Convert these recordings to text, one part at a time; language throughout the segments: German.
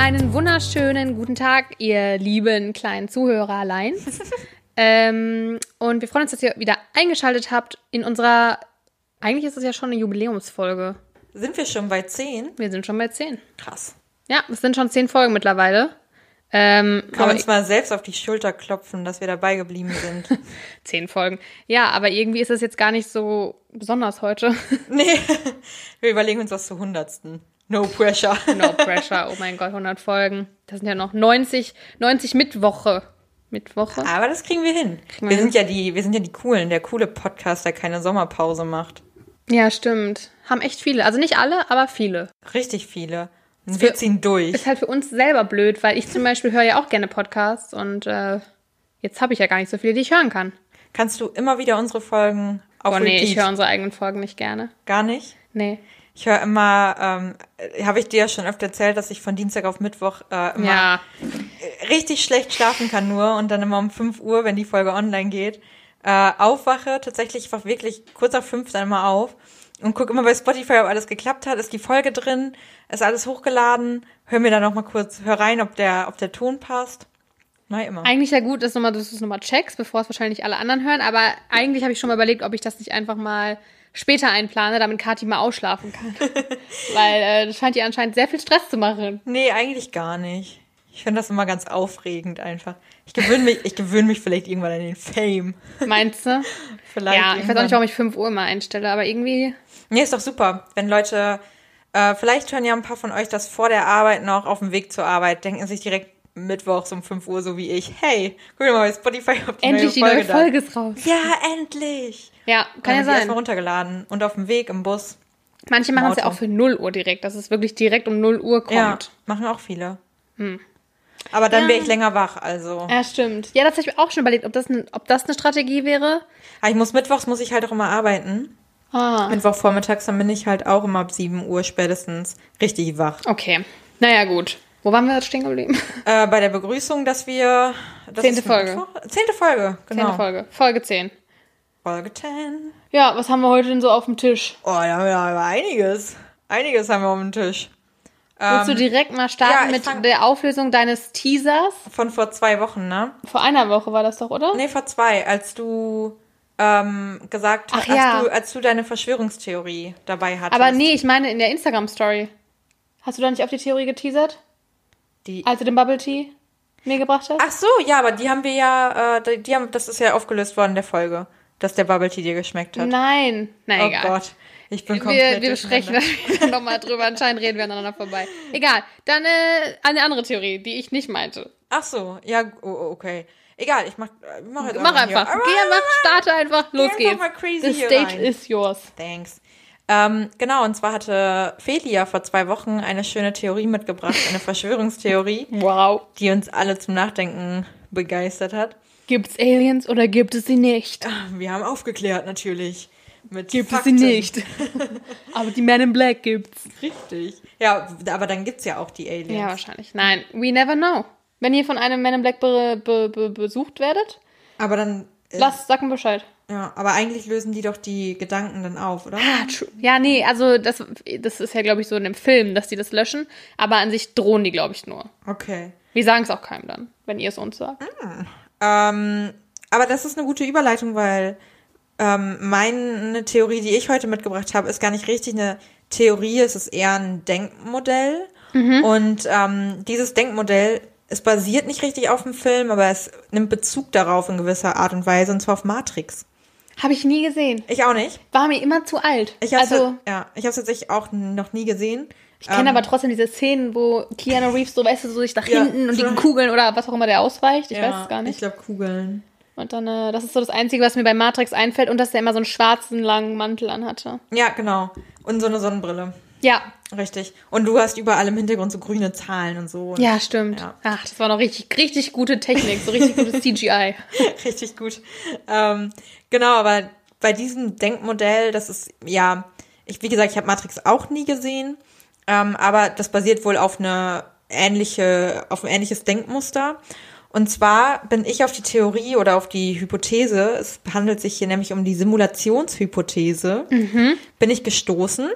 Einen wunderschönen guten Tag, ihr lieben kleinen Zuhörerlein. ähm, und wir freuen uns, dass ihr wieder eingeschaltet habt in unserer, eigentlich ist es ja schon eine Jubiläumsfolge. Sind wir schon bei 10? Wir sind schon bei 10. Krass. Ja, es sind schon 10 Folgen mittlerweile. Ähm, Können wir uns mal selbst auf die Schulter klopfen, dass wir dabei geblieben sind. 10 Folgen. Ja, aber irgendwie ist es jetzt gar nicht so besonders heute. nee, wir überlegen uns was zur hundertsten. No pressure. No pressure. Oh mein Gott, 100 Folgen. Das sind ja noch 90, 90 Mittwoche. Mittwoche? Aber das kriegen wir hin. wir wir, hin. sind ja die, wir sind ja die coolen, der coole Podcast, der keine Sommerpause macht. Ja, stimmt. Haben echt viele. Also nicht alle, aber viele. Richtig viele. Und wir ziehen durch. Ist halt für uns selber blöd, weil ich zum Beispiel höre ja auch gerne Podcasts und äh, jetzt habe ich ja gar nicht so viele, die ich hören kann. Kannst du immer wieder unsere Folgen auf Oh nee, Repeat? ich höre unsere eigenen Folgen nicht gerne. Gar nicht? Nee. Ich höre immer, ähm, habe ich dir ja schon öfter erzählt, dass ich von Dienstag auf Mittwoch äh, immer Ja. richtig schlecht schlafen kann nur und dann immer um 5 Uhr, wenn die Folge online geht, äh, aufwache, tatsächlich einfach wirklich kurz nach 5 dann immer auf und gucke immer bei Spotify, ob alles geklappt hat, ist die Folge drin, ist alles hochgeladen, hör mir dann noch mal kurz, hör rein, ob der, ob der Ton passt. Na, immer. Eigentlich ja gut, dass, nochmal, dass du es nochmal checkst, bevor es wahrscheinlich alle anderen hören, aber eigentlich habe ich schon mal überlegt, ob ich das nicht einfach mal später einplane, damit Kathi mal ausschlafen kann. weil äh, das scheint ihr anscheinend sehr viel Stress zu machen. Nee, eigentlich gar nicht. Ich finde das immer ganz aufregend einfach. Ich gewöhne mich, ich gewöhne mich vielleicht irgendwann an den Fame. Meinst du? Vielleicht ja, ich weiß auch irgendwann. nicht, warum ich 5 Uhr immer einstelle, aber irgendwie Nee, ist doch super. Wenn Leute, äh, vielleicht hören ja ein paar von euch das vor der Arbeit noch auf dem Weg zur Arbeit, denken sich direkt mittwochs um 5 Uhr, so wie ich, hey, guck mal bei Spotify, ob die endlich die neue neue Folge Folge ist raus. Ja, endlich. Ja, kann ja die erstmal sein. runtergeladen und auf dem Weg im Bus. Manche machen es ja auch für 0 Uhr direkt, dass es wirklich direkt um 0 Uhr kommt. Ja, machen auch viele. Aber dann Ja. wäre ich länger wach, also. Ja, stimmt. Ja, das habe ich mir auch schon überlegt, ob das, ne, ob das eine Strategie wäre. Aber ich muss mittwochs muss ich halt auch immer arbeiten. Ah. Mittwochvormittags, dann bin ich halt auch immer ab 7 Uhr spätestens richtig wach. Okay. Naja, gut. Wo waren wir jetzt stehen geblieben? Äh, bei der Begrüßung, dass wir. Das Zehnte Folge. Mittwoch? Zehnte Folge, genau. Zehnte Folge. Folge 10. Folge 10. Ja, was haben wir heute denn so auf dem Tisch? Oh, da haben wir aber einiges. Einiges haben wir auf dem Tisch. Willst du direkt mal starten Ähm, ja, mit fang- der Auflösung deines Teasers? Von vor zwei Wochen, ne? Vor einer Woche war das doch, oder? Nee, vor zwei, als du ähm, gesagt hast, ja. als, du, als du deine Verschwörungstheorie dabei hattest. Aber nee, ich meine in der Instagram-Story. Hast du da nicht auf die Theorie geteasert, Die, als du den Bubble Tea mir gebracht hast? ach so, ja, aber die haben wir ja, äh, die, haben, das ist ja aufgelöst worden in der Folge, dass der Bubble Tea dir geschmeckt hat. Nein. Na oh egal. Gott, ich bin Wir, komplett wir besprechen das durcheinander. nochmal drüber. Anscheinend reden wir aneinander vorbei. Egal. Dann äh, eine andere Theorie, die ich nicht meinte. Ach so, ja, oh, oh, okay. Egal, ich mach, äh, mach jetzt Mach hier. einfach. Geh einfach, starte einfach. Los einfach geht's. mal crazy The hier stage rein. is yours. Thanks. Ähm, genau, und zwar hatte Feli ja vor zwei Wochen eine schöne Theorie mitgebracht, eine Verschwörungstheorie, Wow. die uns alle zum Nachdenken begeistert hat. Gibt's Aliens oder gibt es sie nicht? Wir haben aufgeklärt natürlich. Mit Gibt Fakten. es sie nicht. Aber die Men in Black gibt's. Richtig. Ja, aber dann gibt's ja auch die Aliens. Ja, wahrscheinlich. Nein, we never know. Wenn ihr von einem Men in Black be be be besucht werdet, Aber dann. äh, lasst, sag mir Bescheid. Ja, aber eigentlich lösen die doch die Gedanken dann auf, oder? Ah, true. Ja, nee, also das, das ist ja, glaube ich, so in dem Film, dass die das löschen. Aber an sich drohen die, glaube ich, nur. Okay. Wir sagen es auch keinem dann, wenn ihr es uns sagt. Ähm, aber das ist eine gute Überleitung, weil ähm, meine Theorie, die ich heute mitgebracht habe, ist gar nicht richtig eine Theorie, es ist eher ein Denkmodell. Und ähm, dieses Denkmodell, es basiert nicht richtig auf dem Film, aber es nimmt Bezug darauf in gewisser Art und Weise, und zwar auf Matrix. Habe ich nie gesehen. Ich auch nicht. War mir immer zu alt. Ich habe also, ja, ich habe tatsächlich auch noch nie gesehen. ich kenne Ähm, aber trotzdem diese Szenen, wo Keanu Reeves so, weißt du, so sich nach Ja, hinten und die. Kugeln oder was auch immer der ausweicht. Ich ja, weiß es gar Ich nicht. glaube Kugeln. Und dann, äh, das ist so das Einzige, was mir bei Matrix einfällt und dass der immer so einen schwarzen, langen Mantel anhatte. Ja, genau. Und so eine Sonnenbrille. Ja, Richtig. Und du hast überall im Hintergrund so grüne Zahlen und so. Und ja, stimmt. Ja. Ach, das war noch richtig, richtig gute Technik, so richtig gutes CGI. Richtig gut. Ähm, genau, aber bei diesem Denkmodell, das ist, ja, ich, wie gesagt, ich habe Matrix auch nie gesehen, ähm, aber das basiert wohl auf eine ähnliche, auf ein ähnliches Denkmuster. Und zwar bin ich auf die Theorie oder auf die Hypothese, es handelt sich hier nämlich um die Simulationshypothese, bin ich gestoßen.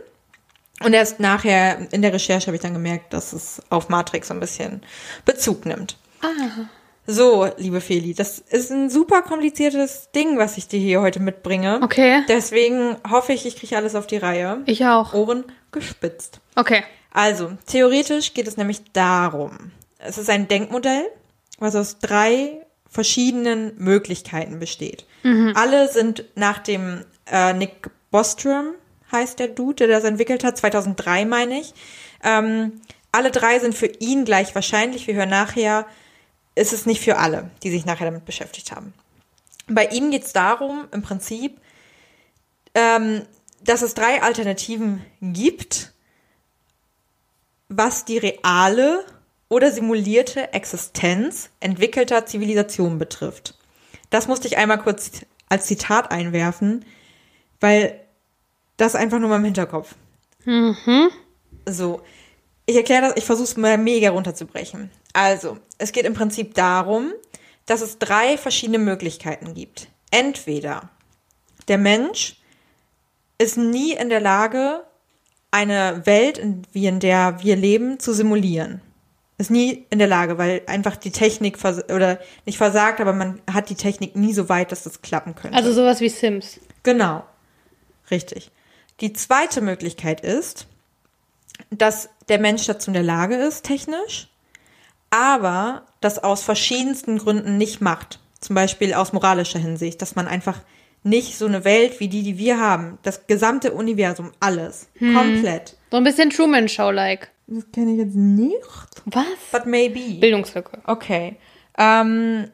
Und erst nachher in der Recherche habe ich dann gemerkt, dass es auf Matrix so ein bisschen Bezug nimmt. Ah. So, liebe Feli, das ist ein super kompliziertes Ding, was ich dir hier heute mitbringe. Okay. Deswegen hoffe ich, ich kriege alles auf die Reihe. Ich auch. Ohren gespitzt. Okay. Also, theoretisch geht es nämlich darum. Es ist ein Denkmodell, was aus drei verschiedenen Möglichkeiten besteht. Alle sind nach dem äh, Nick Bostrom, heißt der Dude, der das entwickelt hat, 2003 meine ich. Ähm, alle drei sind für ihn gleich wahrscheinlich. Wir hören nachher, ist es nicht für alle, die sich nachher damit beschäftigt haben. Bei ihm geht es darum, im Prinzip, ähm, dass es drei Alternativen gibt, was die reale oder simulierte Existenz entwickelter Zivilisationen betrifft. Das musste ich einmal kurz als Zitat einwerfen, weil das einfach nur mal im Hinterkopf. So, ich erkläre das, ich versuche es mal mega runterzubrechen. Also, es geht im Prinzip darum, dass es drei verschiedene Möglichkeiten gibt. Entweder der Mensch ist nie in der Lage, eine Welt, in, wie in der wir leben, zu simulieren. Ist nie in der Lage, weil einfach die Technik oder nicht versagt, aber man hat die Technik nie so weit, dass das klappen könnte. Also sowas wie Sims. Genau. Richtig. Die zweite Möglichkeit ist, dass der Mensch dazu in der Lage ist, technisch, aber das aus verschiedensten Gründen nicht macht. Zum Beispiel aus moralischer Hinsicht, dass man einfach nicht so eine Welt wie die, die wir haben, das gesamte Universum, alles, komplett. So ein bisschen Truman Show-like. Das kenne ich jetzt nicht. Was? But maybe. Bildungslücke. Okay. Ähm,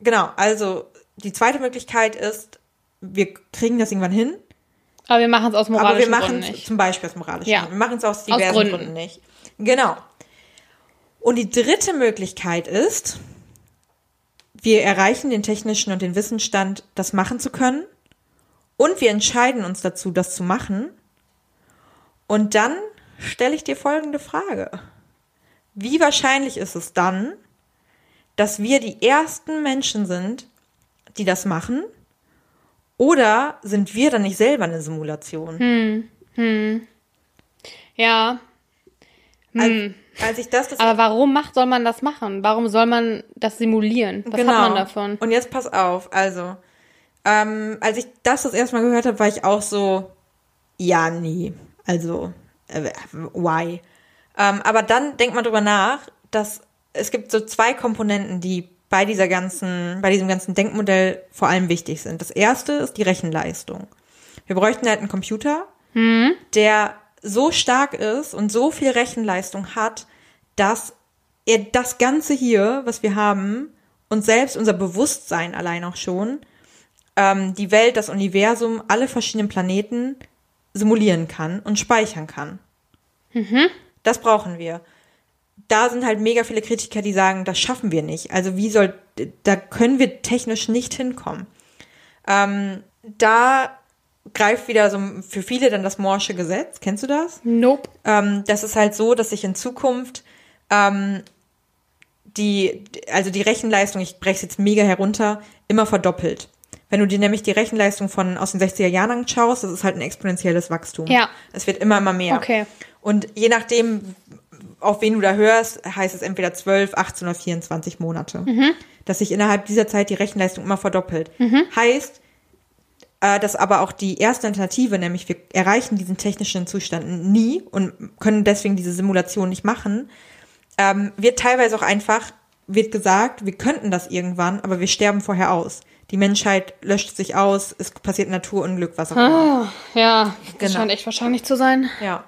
genau, also die zweite Möglichkeit ist, wir kriegen das irgendwann hin, Aber wir machen es aus aber wir moralischen machen Gründen es nicht. zum Beispiel aus moralischen Ja. Gründen. Wir machen es aus diversen Gründen. Gründen nicht. Genau. Und die dritte Möglichkeit ist, wir erreichen den technischen und den Wissensstand, das machen zu können. Und wir entscheiden uns dazu, das zu machen. Und dann stelle ich dir folgende Frage. Wie wahrscheinlich ist es dann, dass wir die ersten Menschen sind, die das machen? Oder sind wir dann nicht selber eine Simulation? Ja. Als, als ich das, das Aber warum macht, soll man das machen? Warum soll man das simulieren? Was hat man davon? Genau. Und jetzt pass auf, also, ähm, als ich das das erste Mal gehört habe, war ich auch so, ja, nee, also, äh, why? Ähm, aber dann denkt man drüber nach, dass es gibt so zwei Komponenten, die bei dieser ganzen, bei diesem ganzen Denkmodell vor allem wichtig sind. Das erste ist die Rechenleistung. Wir bräuchten halt einen Computer, der so stark ist und so viel Rechenleistung hat, dass er das Ganze hier, was wir haben, und selbst unser Bewusstsein allein auch schon, ähm, die Welt, das Universum, alle verschiedenen Planeten simulieren kann und speichern kann. Das brauchen wir. Da sind halt mega viele Kritiker, die sagen, das schaffen wir nicht. Also wie soll, da können wir technisch nicht hinkommen. Ähm, da greift wieder so für viele dann das Morsche Gesetz. Kennst du das? Nope. Ähm, das ist halt so, dass sich in Zukunft ähm, die, also die Rechenleistung, ich breche es jetzt mega herunter, immer verdoppelt. Wenn du dir nämlich die Rechenleistung von aus den 60er Jahren anschaust, das ist halt ein exponentielles Wachstum. Ja. Es wird immer, immer mehr. Okay. Und je nachdem, auf wen du da hörst, heißt es entweder 12, 18 oder 24 Monate. Mhm. Dass sich innerhalb dieser Zeit die Rechenleistung immer verdoppelt. Heißt, äh, dass aber auch die erste Alternative, nämlich wir erreichen diesen technischen Zustand nie und können deswegen diese Simulation nicht machen, ähm, wird teilweise auch einfach, wird gesagt, wir könnten das irgendwann, aber wir sterben vorher aus. Die Menschheit löscht sich aus, es passiert Naturunglück, was auch immer. Ja, das Genau. scheint echt wahrscheinlich zu sein. Ja.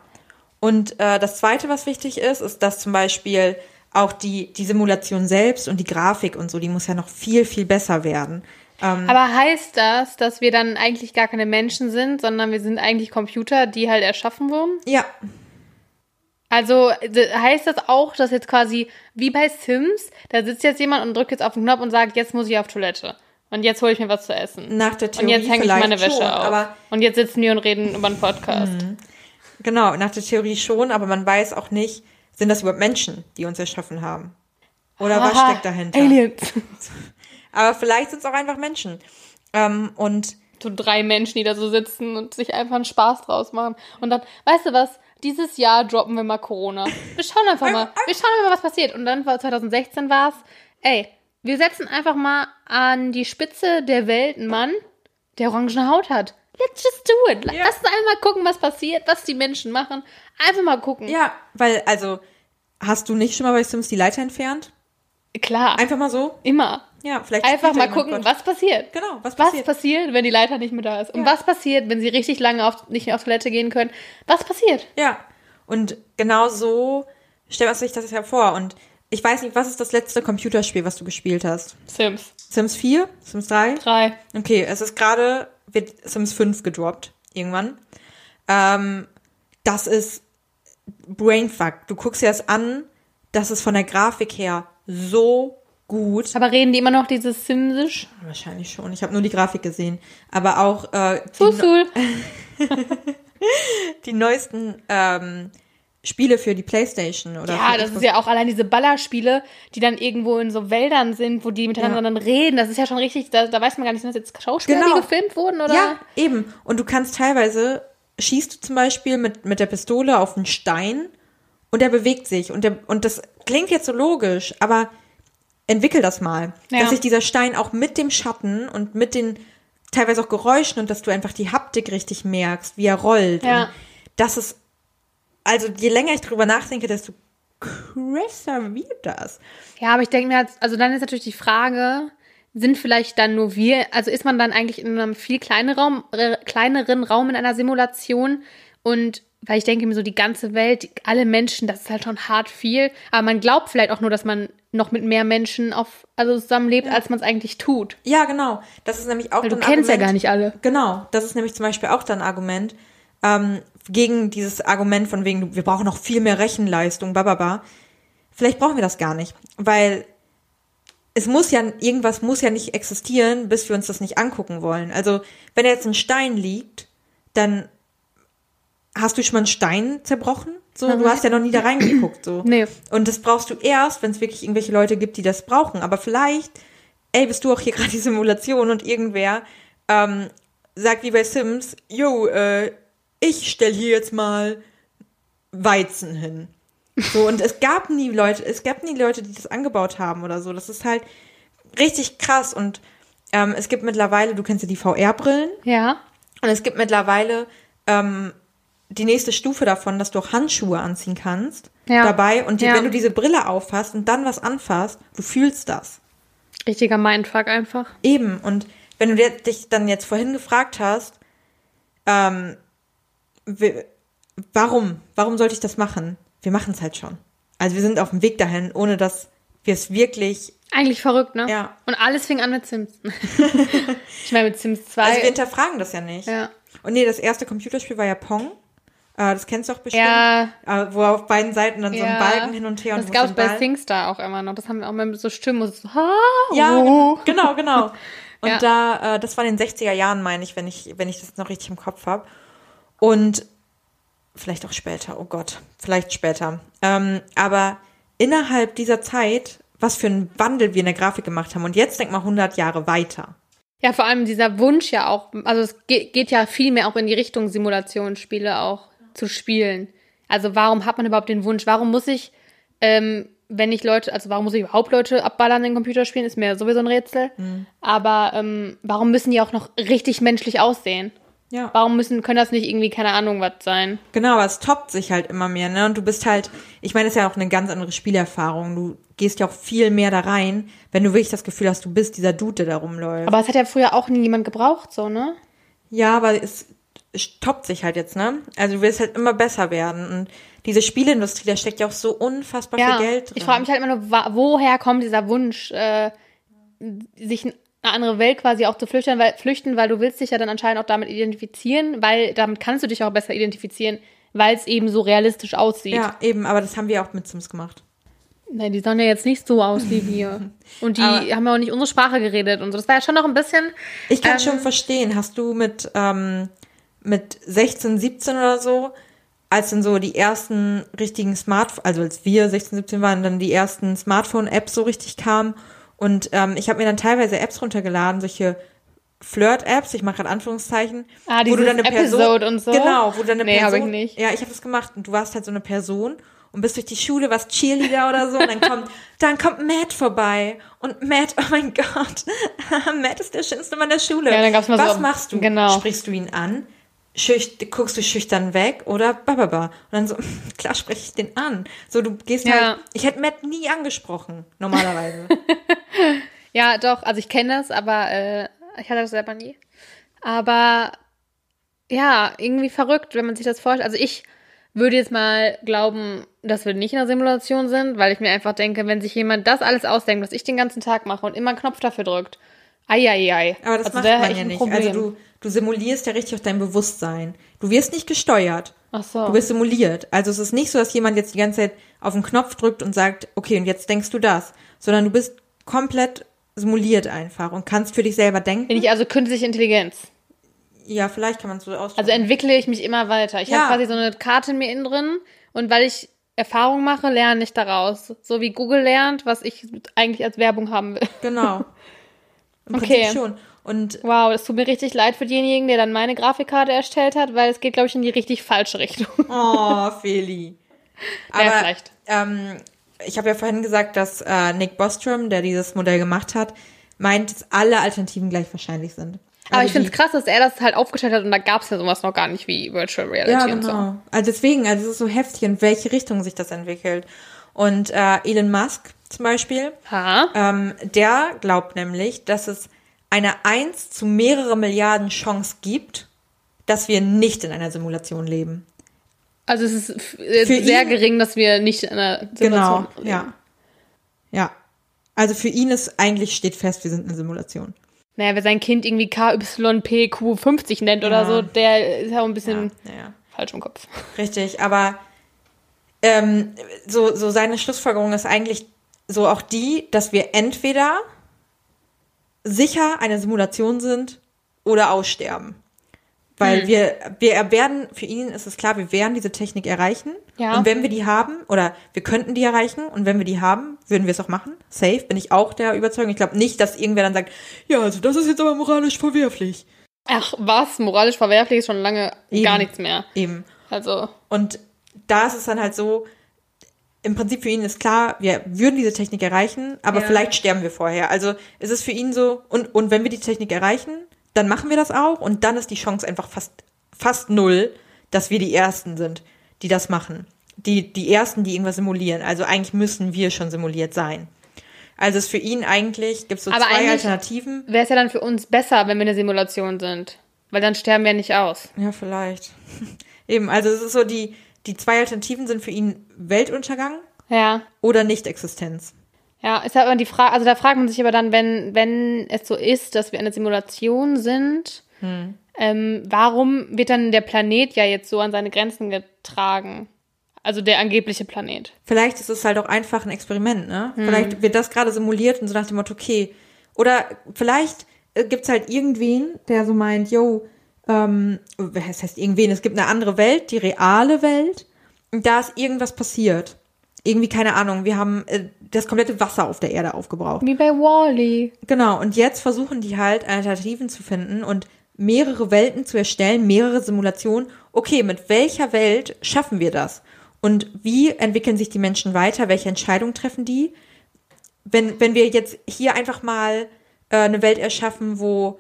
Und äh, das Zweite, was wichtig ist, ist, dass zum Beispiel auch die, die Simulation selbst und die Grafik und so, die muss ja noch viel, viel besser werden. Ähm, Aber heißt das, dass wir dann eigentlich gar keine Menschen sind, sondern wir sind eigentlich Computer, die halt erschaffen wurden? ja, Also heißt das auch, dass jetzt quasi wie bei Sims, da sitzt jetzt jemand und drückt jetzt auf den Knopf und sagt, jetzt muss ich auf Toilette. Und jetzt hole ich mir was zu essen. nach der Und Theorie jetzt hänge ich meine Wäsche schon, auf. und jetzt sitzen wir und reden über einen Podcast. Genau, nach der Theorie schon, aber man weiß auch nicht, sind das überhaupt Menschen, die uns erschaffen haben? Oder was Aha, steckt dahinter? Aliens. Aber vielleicht sind es auch einfach Menschen. Ähm, und so drei Menschen, die da so sitzen und sich einfach einen Spaß draus machen. Und dann, weißt du was? Dieses Jahr droppen wir mal Corona. Wir schauen einfach mal. Wir schauen mal, was passiert. Und dann war 2016 war es, ey, wir setzen einfach mal an die Spitze der Welt einen Mann, der orangene Haut hat. Let's just do it. Ja. Lass uns einmal gucken, was passiert, was die Menschen machen. Einfach mal gucken. Ja, weil, also, hast du nicht schon mal bei Sims die Leiter entfernt? Klar. Einfach mal so? immer. Ja, vielleicht. Einfach mal jemand gucken, Gott. was passiert. Genau, was Was passiert? passiert, wenn die Leiter nicht mehr da ist? Und Ja. was passiert, wenn sie richtig lange auf, nicht mehr auf Toilette gehen können? Was passiert? Ja. Und genau so stellt man sich das ja vor. Und ich weiß nicht, was ist das letzte Computerspiel, was du gespielt hast? Sims. Sims 4? Sims 3? Drei. Okay, es ist gerade, wird Sims 5 gedroppt, irgendwann. Ähm, das ist Brainfuck. Du guckst dir das an, das ist von der Grafik her so gut. Aber reden die immer noch dieses Simsisch? Wahrscheinlich schon. Ich habe nur die Grafik gesehen. Aber auch äh, die, Fusul. die neuesten ähm, Spiele für die Playstation oder Ja, das Xbox. ist ja auch allein diese Ballerspiele, die dann irgendwo in so Wäldern sind, wo die miteinander Ja. dann reden. Das ist ja schon richtig, da, da weiß man gar nicht, sind das jetzt Schauspieler, Genau. die gefilmt wurden, oder? Ja, eben. Und du kannst teilweise, schießt du zum Beispiel mit, mit der Pistole auf einen Stein und der bewegt sich. Und, der, und das klingt jetzt so logisch, aber entwickel das mal. Ja. Dass sich dieser Stein auch mit dem Schatten und mit den teilweise auch Geräuschen und dass du einfach die Haptik richtig merkst, wie er rollt. Ja. Das ist, also je länger ich drüber nachdenke, desto krasser wird das. Ja, aber ich denke mir, halt, also dann ist natürlich die Frage, sind vielleicht dann nur wir, also ist man dann eigentlich in einem viel kleineren Raum, äh, kleineren Raum in einer Simulation und weil ich denke mir so, die ganze Welt, alle Menschen, das ist halt schon hart viel, aber man glaubt vielleicht auch nur, dass man noch mit mehr Menschen auf, also zusammenlebt, als man es eigentlich tut. Ja, genau. Das ist nämlich auch Weil du kennst ja Argument- gar nicht alle. Genau, das ist nämlich zum Beispiel auch dann ein Argument ähm, gegen dieses Argument von wegen, wir brauchen noch viel mehr Rechenleistung, bababa. Vielleicht brauchen wir das gar nicht, weil es muss ja, irgendwas muss ja nicht existieren, bis wir uns das nicht angucken wollen. Also, wenn jetzt ein Stein liegt, dann hast du schon mal einen Stein zerbrochen? So, du hast ja noch nie da reingeguckt, so. Nee. Und das brauchst du erst, wenn es wirklich irgendwelche Leute gibt, die das brauchen. Aber vielleicht, ey, bist du auch hier gerade die Simulation und irgendwer ähm, sagt wie bei Sims, yo, äh, ich stell hier jetzt mal Weizen hin. So, und es gab nie Leute, es gab nie Leute, die das angebaut haben oder so. Das ist halt richtig krass. Und ähm, es gibt mittlerweile, du kennst ja die VR-Brillen, Ja. und es gibt mittlerweile ähm, die nächste Stufe davon, dass du auch Handschuhe anziehen kannst Ja. dabei. Und die, Ja. wenn du diese Brille auffasst und dann was anfasst, du fühlst das. Richtiger Mindfuck einfach. Eben. Und wenn du dich dann jetzt vorhin gefragt hast, ähm, warum, warum sollte ich das machen? Wir machen es halt schon. Also wir sind auf dem Weg dahin, ohne dass wir es wirklich, Eigentlich verrückt, ne? Ja. Und alles fing an mit Sims. ich meine, mit Sims 2. also wir hinterfragen das ja nicht. ja. Und nee, das erste Computerspiel war ja Pong. Äh, das kennst du auch bestimmt. Ja. Äh, wo auf beiden Seiten dann so ein Ja. Balken hin und her und Das gab es bei Ball- SingStar auch immer noch. Das haben wir auch mal mit so Stimmen, es so, ha, Ja, oh. genau, genau. Und Ja. da, äh, das war in den 60er Jahren, meine ich, wenn ich, wenn ich das noch richtig im Kopf habe. Und vielleicht auch später, oh Gott, vielleicht später. Ähm, aber innerhalb dieser Zeit, was für einen Wandel wir in der Grafik gemacht haben. Und jetzt denk mal 100 Jahre weiter. Ja, vor allem dieser Wunsch ja auch, also es ge geht ja viel mehr auch in die Richtung Simulationsspiele auch zu spielen. Also warum hat man überhaupt den Wunsch? Warum muss ich, ähm, wenn ich Leute, also warum muss ich überhaupt Leute abballern in Computerspielen, ist mir sowieso ein Rätsel. Mhm. Aber ähm, warum müssen die auch noch richtig menschlich aussehen? Ja. Warum müssen, können das nicht irgendwie, keine Ahnung, was sein? Genau, aber es toppt sich halt immer mehr, ne? Und du bist halt, ich meine, es ist ja auch eine ganz andere Spielerfahrung. Du gehst ja auch viel mehr da rein, wenn du wirklich das Gefühl hast, du bist dieser Dude, der da rumläuft. Aber es hat ja früher auch nie jemand gebraucht, so, ne? Ja, aber es, toppt sich halt jetzt, ne? Also du willst halt immer besser werden. Und diese Spieleindustrie, da steckt ja auch so unfassbar Ja, viel Geld drin. ich frage mich halt immer nur, woher kommt dieser Wunsch, äh, sich in eine andere Welt quasi auch zu flüchten weil, flüchten, weil du willst dich ja dann anscheinend auch damit identifizieren, weil damit kannst du dich auch besser identifizieren, weil es eben so realistisch aussieht. Ja, eben, aber das haben wir auch mit Sims gemacht. Nein, die sahen ja jetzt nicht so aus wie wir. Und die Aber- haben ja auch nicht unsere Sprache geredet und so. Das war ja schon noch ein bisschen. Ich kann Ähm, schon verstehen, hast du mit, ähm, mit 16, 17 oder so, als dann so die ersten richtigen Smartphones, also als wir 16, 17 waren, dann die ersten Smartphone-Apps so richtig kamen und ähm, ich habe mir dann teilweise Apps runtergeladen, solche Flirt-Apps, ich mache gerade Anführungszeichen, Ah, wo du dann eine Person, Episode und so? genau, wo du dann eine Nee, Person, ich nicht. ja, ich habe das gemacht und du warst halt so eine Person und bist durch die Schule, warst Cheerleader oder so und dann kommt, dann kommt Matt vorbei und Matt, oh mein Gott, Matt ist der schönste Mann der Schule. Ja, dann gab's mal Was so- machst du? genau. Sprichst du ihn an? Schüch, guckst du schüchtern weg oder bababa? Und dann so, klar spreche ich den an. So, du gehst Ja. halt, ich hätte Matt nie angesprochen, normalerweise. Ja, doch, also ich kenne das, aber äh, ich hatte das selber nie. Aber ja, irgendwie verrückt, wenn man sich das vorstellt. Also ich würde jetzt mal glauben, dass wir nicht in einer Simulation sind, weil ich mir einfach denke, wenn sich jemand das alles ausdenkt, was ich den ganzen Tag mache und immer einen Knopf dafür drückt, ei, ei, ei. Aber das also macht man ja nicht. Problem. Also du, du simulierst ja richtig auf dein Bewusstsein. Du wirst nicht gesteuert. Ach so. Du wirst simuliert. Also es ist nicht so, dass jemand jetzt die ganze Zeit auf den Knopf drückt und sagt, okay, und jetzt denkst du das. Sondern du bist komplett simuliert einfach und kannst für dich selber denken. Bin ich also künstliche Intelligenz. Ja, vielleicht kann man es so ausdrücken. Also entwickle ich mich immer weiter. Ich Ja. habe quasi so eine Karte in mir innen drin und weil ich Erfahrung mache, lerne ich daraus. So wie Google lernt, was ich eigentlich als Werbung haben will. genau. Im Okay. Prinzip schon. Und Wow, das tut mir richtig leid für denjenigen, der dann meine Grafikkarte erstellt hat, weil es geht, glaube ich, in die richtig falsche Richtung. Oh, Feli. Aber vielleicht. ähm, ich habe ja vorhin gesagt, dass äh, Nick Bostrom, der dieses Modell gemacht hat, meint, dass alle Alternativen gleich wahrscheinlich sind. Aber Also ich finde es krass, dass er das halt aufgestellt hat und da gab es ja sowas noch gar nicht wie Virtual Reality Ja, und so. genau. Also deswegen, also es ist so heftig, in welche Richtung sich das entwickelt. Und äh, Elon Musk zum Beispiel, Ha? ähm, der glaubt nämlich, dass es eine 1 zu mehrere Milliarden Chance gibt, dass wir nicht in einer Simulation leben. Also es ist äh, Für sehr ihn- gering, dass wir nicht in einer Genau, Simulation leben. ja. Ja. Also für ihn ist eigentlich steht fest, wir sind eine Simulation. Naja, wer sein Kind irgendwie KYPQ50 nennt oder Ja. so, der ist ja auch ein bisschen Ja, ja. falsch im Kopf. Richtig, aber ähm, so, so seine Schlussfolgerung ist eigentlich so auch die, dass wir entweder sicher eine Simulation sind oder aussterben. Weil Hm. wir, wir werden, für ihn ist es klar, wir werden diese Technik erreichen. Ja. Und wenn wir die haben, oder wir könnten die erreichen, und wenn wir die haben, würden wir es auch machen. Safe, bin ich auch der Überzeugung. Ich glaube nicht, dass irgendwer dann sagt, ja, also das ist jetzt aber moralisch verwerflich. Ach, was? Moralisch verwerflich ist schon lange Eben. gar nichts mehr. Eben. Also, Und da ist es dann halt so, im Prinzip für ihn ist klar, wir würden diese Technik erreichen, aber Ja. vielleicht sterben wir vorher. Also ist es für ihn so, und, und wenn wir die Technik erreichen, dann machen wir das auch und dann ist die Chance einfach fast, fast null, dass wir die Ersten sind, die das machen. Die, die Ersten, die irgendwas simulieren. Also eigentlich müssen wir schon simuliert sein. Also ist für ihn eigentlich, gibt es so Aber zwei Alternativen. wäre es ja dann für uns besser, wenn wir eine Simulation sind. Weil dann sterben wir nicht aus. Ja, vielleicht. Eben, also es ist so, die, die zwei Alternativen sind für ihn Weltuntergang Ja. oder Nicht-Existenz. Ja, ist halt immer die Frage, also da fragt man sich aber dann, wenn, wenn es so ist, dass wir eine Simulation sind, Hm. ähm, warum wird dann der Planet ja jetzt so an seine Grenzen getragen? Also der angebliche Planet. Vielleicht ist es halt auch einfach ein Experiment, ne? Hm. Vielleicht wird das gerade simuliert und so nach dem Motto, okay. Oder vielleicht äh, gibt's halt irgendwen, der so meint, yo, ähm, was heißt irgendwen? Es gibt eine andere Welt, die reale Welt, und da ist irgendwas passiert. Irgendwie, keine Ahnung, wir haben äh, das komplette Wasser auf der Erde aufgebraucht. Wie bei Wally. Genau, und jetzt versuchen die halt Alternativen zu finden und mehrere Welten zu erstellen, mehrere Simulationen. Okay, mit welcher Welt schaffen wir das? Und wie entwickeln sich die Menschen weiter? Welche Entscheidungen treffen die? Wenn, wenn wir jetzt hier einfach mal äh, eine Welt erschaffen, wo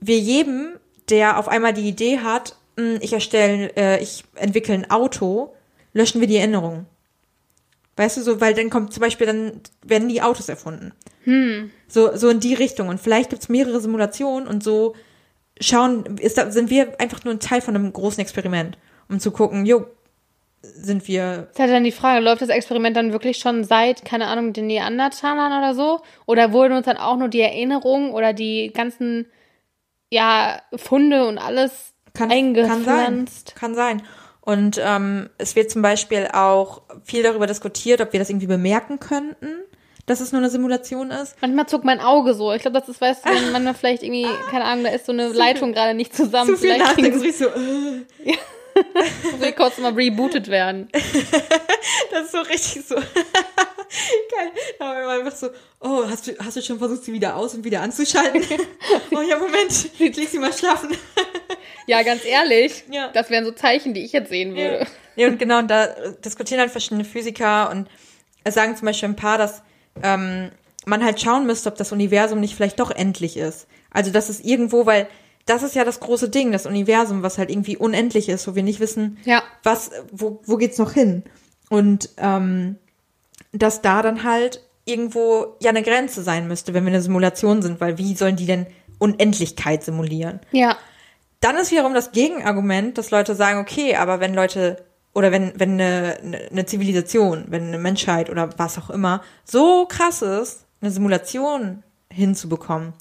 wir jedem, der auf einmal die Idee hat, "Hm, ich erstelle, äh, ich entwickle ein Auto, löschen wir die Erinnerungen. Weißt du, so, weil dann kommt zum Beispiel, dann werden die Autos erfunden. So, so in die Richtung. Und vielleicht gibt's mehrere Simulationen und so schauen, ist da, sind wir einfach nur ein Teil von einem großen Experiment, um zu gucken, jo, sind wir. Ist halt dann die Frage, läuft das Experiment dann wirklich schon seit, keine Ahnung, den Neandertalern oder so? Oder wurden uns dann auch nur die Erinnerungen oder die ganzen, ja, Funde und alles Kann, eingepflanzt? kann sein. Kann sein. Und ähm, es wird zum Beispiel auch viel darüber diskutiert, ob wir das irgendwie bemerken könnten, dass es nur eine Simulation ist. Manchmal zuckt mein Auge so. Ich glaube, das ist, weißt du, wenn manchmal vielleicht irgendwie, keine Ahnung, da ist so eine Leitung gerade nicht zusammen. Zu viel vielleicht so richtig so, wir kurz mal rebootet werden. das ist so richtig so. Geil. Da war immer einfach so, oh, hast du, hast du schon versucht, sie wieder aus und wieder anzuschalten? oh ja, Moment, leg sie mal schlafen. Ja, ganz ehrlich, Ja. das wären so Zeichen, die ich jetzt sehen würde. Ja, und genau, und da diskutieren halt verschiedene Physiker und sagen zum Beispiel ein paar, dass ähm, man halt schauen müsste, ob das Universum nicht vielleicht doch endlich ist. Also, dass es irgendwo, weil das ist ja das große Ding, das Universum, was halt irgendwie unendlich ist, wo wir nicht wissen, Ja. was, wo, wo geht's noch hin? Und ähm, dass da dann halt irgendwo ja eine Grenze sein müsste, wenn wir eine Simulation sind, weil wie sollen die denn Unendlichkeit simulieren? Ja. Dann ist wiederum das Gegenargument, dass Leute sagen, okay, aber wenn Leute oder wenn, wenn eine, eine Zivilisation, wenn eine Menschheit oder was auch immer so krass ist, eine Simulation hinzubekommen,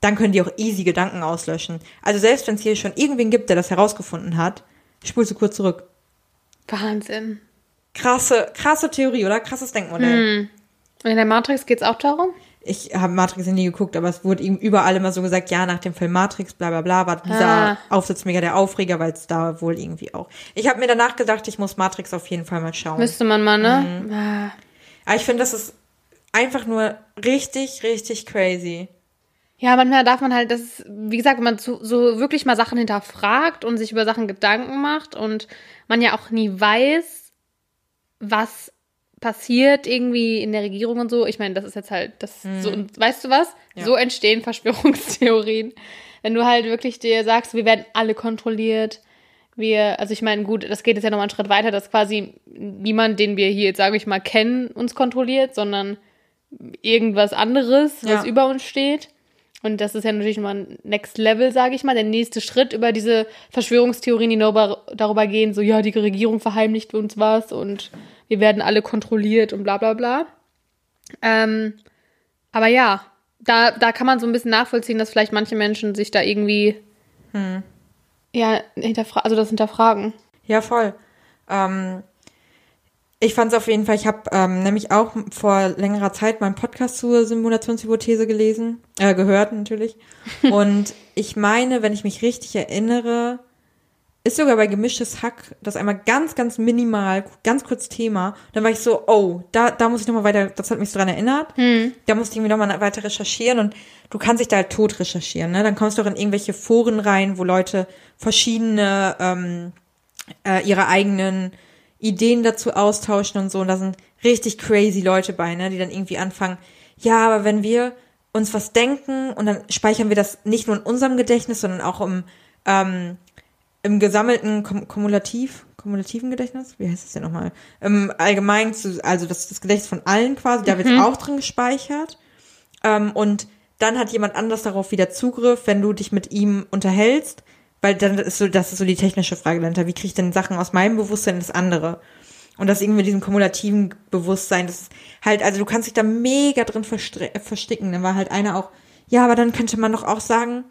dann können die auch easy Gedanken auslöschen. Also selbst wenn es hier schon irgendwen gibt, der das herausgefunden hat, spulst du kurz zurück. Wahnsinn. Krasse, krasse Theorie, oder? Krasses Denkmodell. Und in der Matrix geht es auch darum? Ich habe Matrix nie geguckt, aber es wurde ihm überall immer so gesagt, ja, nach dem Film Matrix, bla bla bla, war dieser Ah. Aufsatz mega der Aufreger, weil es da wohl irgendwie auch. Ich habe mir danach gedacht, ich muss Matrix auf jeden Fall mal schauen. Müsste man mal, ne? Ah. Aber ich finde, das ist einfach nur richtig, richtig crazy. Ja, manchmal darf man halt, das wie gesagt, wenn man zu, so wirklich mal Sachen hinterfragt und sich über Sachen Gedanken macht und man ja auch nie weiß, was passiert irgendwie in der Regierung und so. Ich meine, das ist jetzt halt, das so, und weißt du was? Ja. So entstehen Verschwörungstheorien. Wenn du halt wirklich dir sagst, wir werden alle kontrolliert. Wir, also ich meine, gut, das geht jetzt ja nochmal einen Schritt weiter, dass quasi niemand, den wir hier jetzt, sage ich mal, kennen, uns kontrolliert, sondern irgendwas anderes, was Ja. über uns steht. Und das ist ja natürlich nochmal ein Next Level, sage ich mal, der nächste Schritt über diese Verschwörungstheorien, die darüber, darüber gehen, so, ja, die Regierung verheimlicht uns was und wir werden alle kontrolliert und bla bla bla. Ähm, aber ja, da, da kann man so ein bisschen nachvollziehen, dass vielleicht manche Menschen sich da irgendwie, ja, hinterfragen, also das hinterfragen. Ja, voll. Ähm, ich fand es auf jeden Fall, ich habe ähm, nämlich auch vor längerer Zeit meinen Podcast zur Simulationshypothese gelesen, äh, gehört natürlich. Und ich meine, wenn ich mich richtig erinnere, ist sogar bei gemischtes Hack das einmal ganz, ganz minimal, ganz kurz Thema. Dann war ich so, oh, da, da muss ich nochmal weiter, das hat mich so dran erinnert. Da musste ich irgendwie nochmal weiter recherchieren und du kannst dich da halt tot recherchieren, ne? Dann kommst du auch in irgendwelche Foren rein, wo Leute verschiedene, ähm, äh, ihre eigenen Ideen dazu austauschen und so. Und da sind richtig crazy Leute bei, ne, die dann irgendwie anfangen, ja, aber wenn wir uns was denken und dann speichern wir das nicht nur in unserem Gedächtnis, sondern auch im, ähm, im gesammelten Kum Kumulativ, kumulativen Gedächtnis, wie heißt das denn nochmal? Im allgemeinen, zu, also das, das Gedächtnis von allen quasi, da wird es auch drin gespeichert. Ähm, und dann hat jemand anders darauf wieder Zugriff, wenn du dich mit ihm unterhältst, weil dann ist so, das ist so die technische Frage dahinter. Wie kriege ich denn Sachen aus meinem Bewusstsein in das andere? Und das irgendwie mit diesem kumulativen Bewusstsein, das ist halt, also du kannst dich da mega drin verstre- äh, versticken. Dann war halt einer auch, ja, aber dann könnte man doch auch sagen,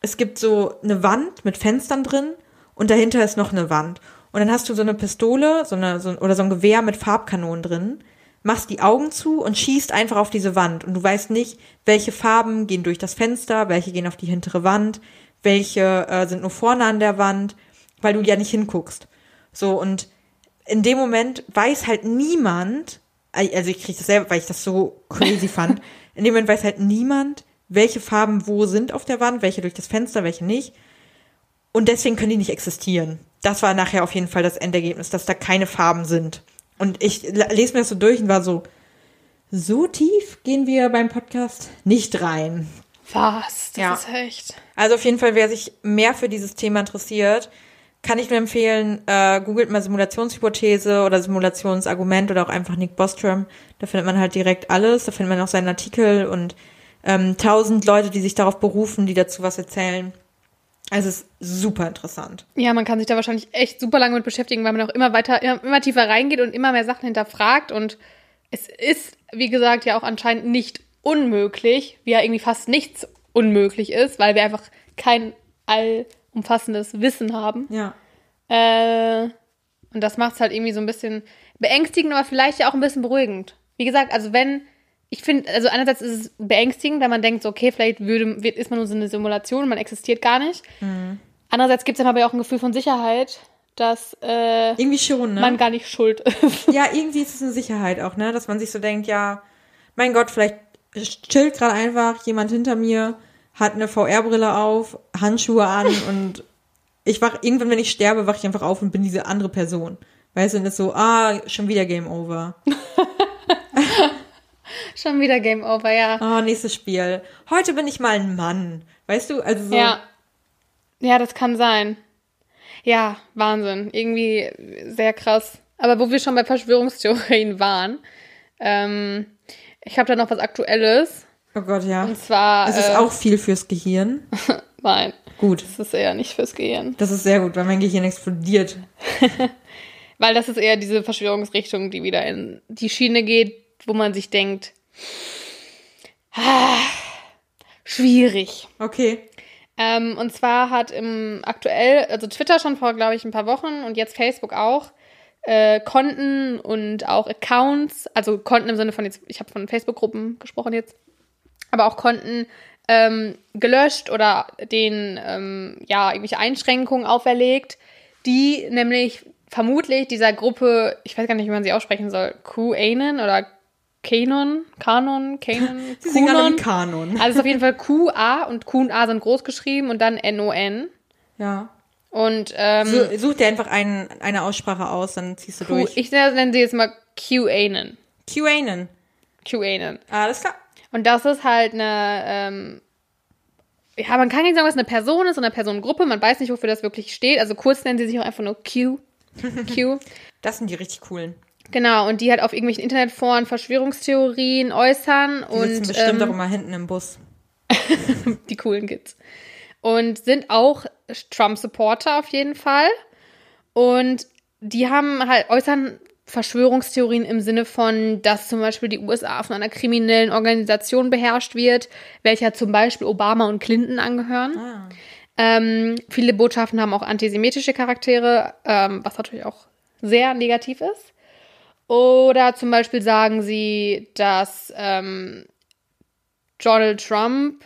es gibt so eine Wand mit Fenstern drin und dahinter ist noch eine Wand. Und dann hast du so eine Pistole so eine, so, oder so ein Gewehr mit Farbkanonen drin, machst die Augen zu und schießt einfach auf diese Wand. Und du weißt nicht, welche Farben gehen durch das Fenster, welche gehen auf die hintere Wand, welche äh, sind nur vorne an der Wand, weil du ja nicht hinguckst. So, und in dem Moment weiß halt niemand, also ich kriege das selber, weil ich das so crazy fand, in dem Moment weiß halt niemand, welche Farben wo sind auf der Wand, welche durch das Fenster, welche nicht. Und deswegen können die nicht existieren. Das war nachher auf jeden Fall das Endergebnis, dass da keine Farben sind. Und ich lese mir das so durch und war so, so tief gehen wir beim Podcast nicht rein. Was? Das Ja. ist echt. Also auf jeden Fall, wer sich mehr für dieses Thema interessiert, kann ich nur empfehlen, äh, googelt mal Simulationshypothese oder Simulationsargument oder auch einfach Nick Bostrom. Da findet man halt direkt alles. Da findet man auch seinen Artikel und ähm, tausend Leute, die sich darauf berufen, die dazu was erzählen. Also es ist super interessant. Ja, man kann sich da wahrscheinlich echt super lange mit beschäftigen, weil man auch immer weiter, immer, immer tiefer reingeht und immer mehr Sachen hinterfragt. Und es ist, wie gesagt, ja auch anscheinend nicht unmöglich, wie ja irgendwie fast nichts unmöglich ist, weil wir einfach kein allumfassendes Wissen haben. Ja. Äh, und das macht es halt irgendwie so ein bisschen beängstigend, aber vielleicht ja auch ein bisschen beruhigend. Wie gesagt, also wenn, ich finde, also einerseits ist es beängstigend, wenn man denkt, so, okay, vielleicht würde, wird, ist man nur so eine Simulation man existiert gar nicht. Andererseits gibt es dann aber auch ein Gefühl von Sicherheit, dass äh, Irgendwie schon, ne? man gar nicht schuld ist. ja, irgendwie ist es eine Sicherheit auch, ne? Dass man sich so denkt, ja, mein Gott, vielleicht chillt gerade einfach jemand hinter mir, hat eine VR-Brille auf, Handschuhe an und ich wach, irgendwann, wenn ich sterbe, wach ich einfach auf und bin diese andere Person. Weißt du, und ist so, ah, schon wieder Game Over. Schon wieder Game Over, ja. Oh, nächstes Spiel. Heute bin ich mal ein Mann. Weißt du, also so. Ja. Ja, das kann sein. Ja, Wahnsinn. Irgendwie sehr krass. Aber wo wir schon bei Verschwörungstheorien waren, ähm, ich habe da noch was Aktuelles. Oh Gott, ja. Und zwar. Es ist äh, auch viel fürs Gehirn. Nein, Gut. das ist eher nicht fürs Gehirn. Das ist sehr gut, weil mein Gehirn explodiert. Weil das ist eher diese Verschwörungsrichtung, die wieder in die Schiene geht, wo man sich denkt, ah, schwierig. Okay. Ähm, und zwar hat im aktuell, also Twitter schon vor, glaube ich, ein paar Wochen und jetzt Facebook auch, äh, Konten und auch Accounts, also Konten im Sinne von jetzt, ich habe von Facebook-Gruppen gesprochen jetzt, aber auch Konten ähm, gelöscht oder denen ähm, ja irgendwelche Einschränkungen auferlegt, die nämlich vermutlich dieser Gruppe, ich weiß gar nicht, wie man sie aussprechen soll, QAnon oder Kanon, Kanon, Kanon, Sie alle wie Kanon. Also es ist auf jeden Fall QA und Q und A sind groß geschrieben und dann NON. Ja. Und ähm, So, such dir einfach ein, eine Aussprache aus, dann ziehst du Q, durch. ich nenne sie jetzt mal QAnon. QAnon. QAnon. Alles klar. Und das ist halt eine, ähm, ja, man kann nicht sagen, was eine Person ist oder eine Personengruppe. Man weiß nicht, wofür das wirklich steht. Also kurz nennen sie sich auch einfach nur Q. Q. Das sind die richtig coolen. Genau, und die halt auf irgendwelchen Internetforen Verschwörungstheorien äußern Die sitzen und bestimmt ähm, auch immer hinten im Bus. die coolen Kids. Und sind auch Trump-Supporter auf jeden Fall. Und die haben halt, äußern Verschwörungstheorien im Sinne von, dass zum Beispiel die USA von einer kriminellen Organisation beherrscht wird, welcher zum Beispiel Obama und Clinton angehören. Ah. Ähm, viele Botschaften haben auch antisemitische Charaktere, ähm, was natürlich auch sehr negativ ist. Oder zum Beispiel sagen sie, dass ähm, Donald Trump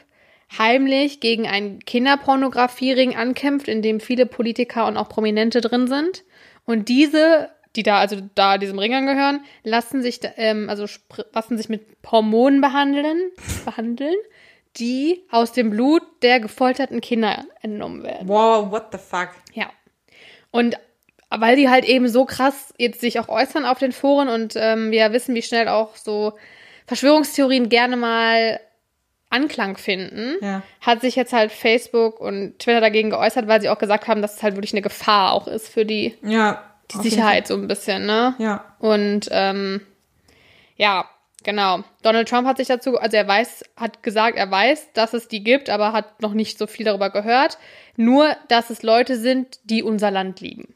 heimlich gegen einen Kinderpornografiering ankämpft, in dem viele Politiker und auch Prominente drin sind. Und diese, die da also da diesem Ring angehören, lassen sich ähm, also lassen sich mit Hormonen behandeln, behandeln, die aus dem Blut der gefolterten Kinder entnommen werden. Wow, what the fuck? Ja. Und weil die halt eben so krass jetzt sich auch äußern auf den Foren und ähm, wir wissen, wie schnell auch so Verschwörungstheorien gerne mal Anklang finden, Ja. hat sich jetzt halt Facebook und Twitter dagegen geäußert, weil sie auch gesagt haben, dass es halt wirklich eine Gefahr auch ist für die, Ja. die Sicherheit so ein bisschen, ne? Ja. Und ähm, ja, genau. Donald Trump hat sich dazu, also er weiß, hat gesagt, er weiß, dass es die gibt, aber hat noch nicht so viel darüber gehört. Nur, dass es Leute sind, die unser Land lieben.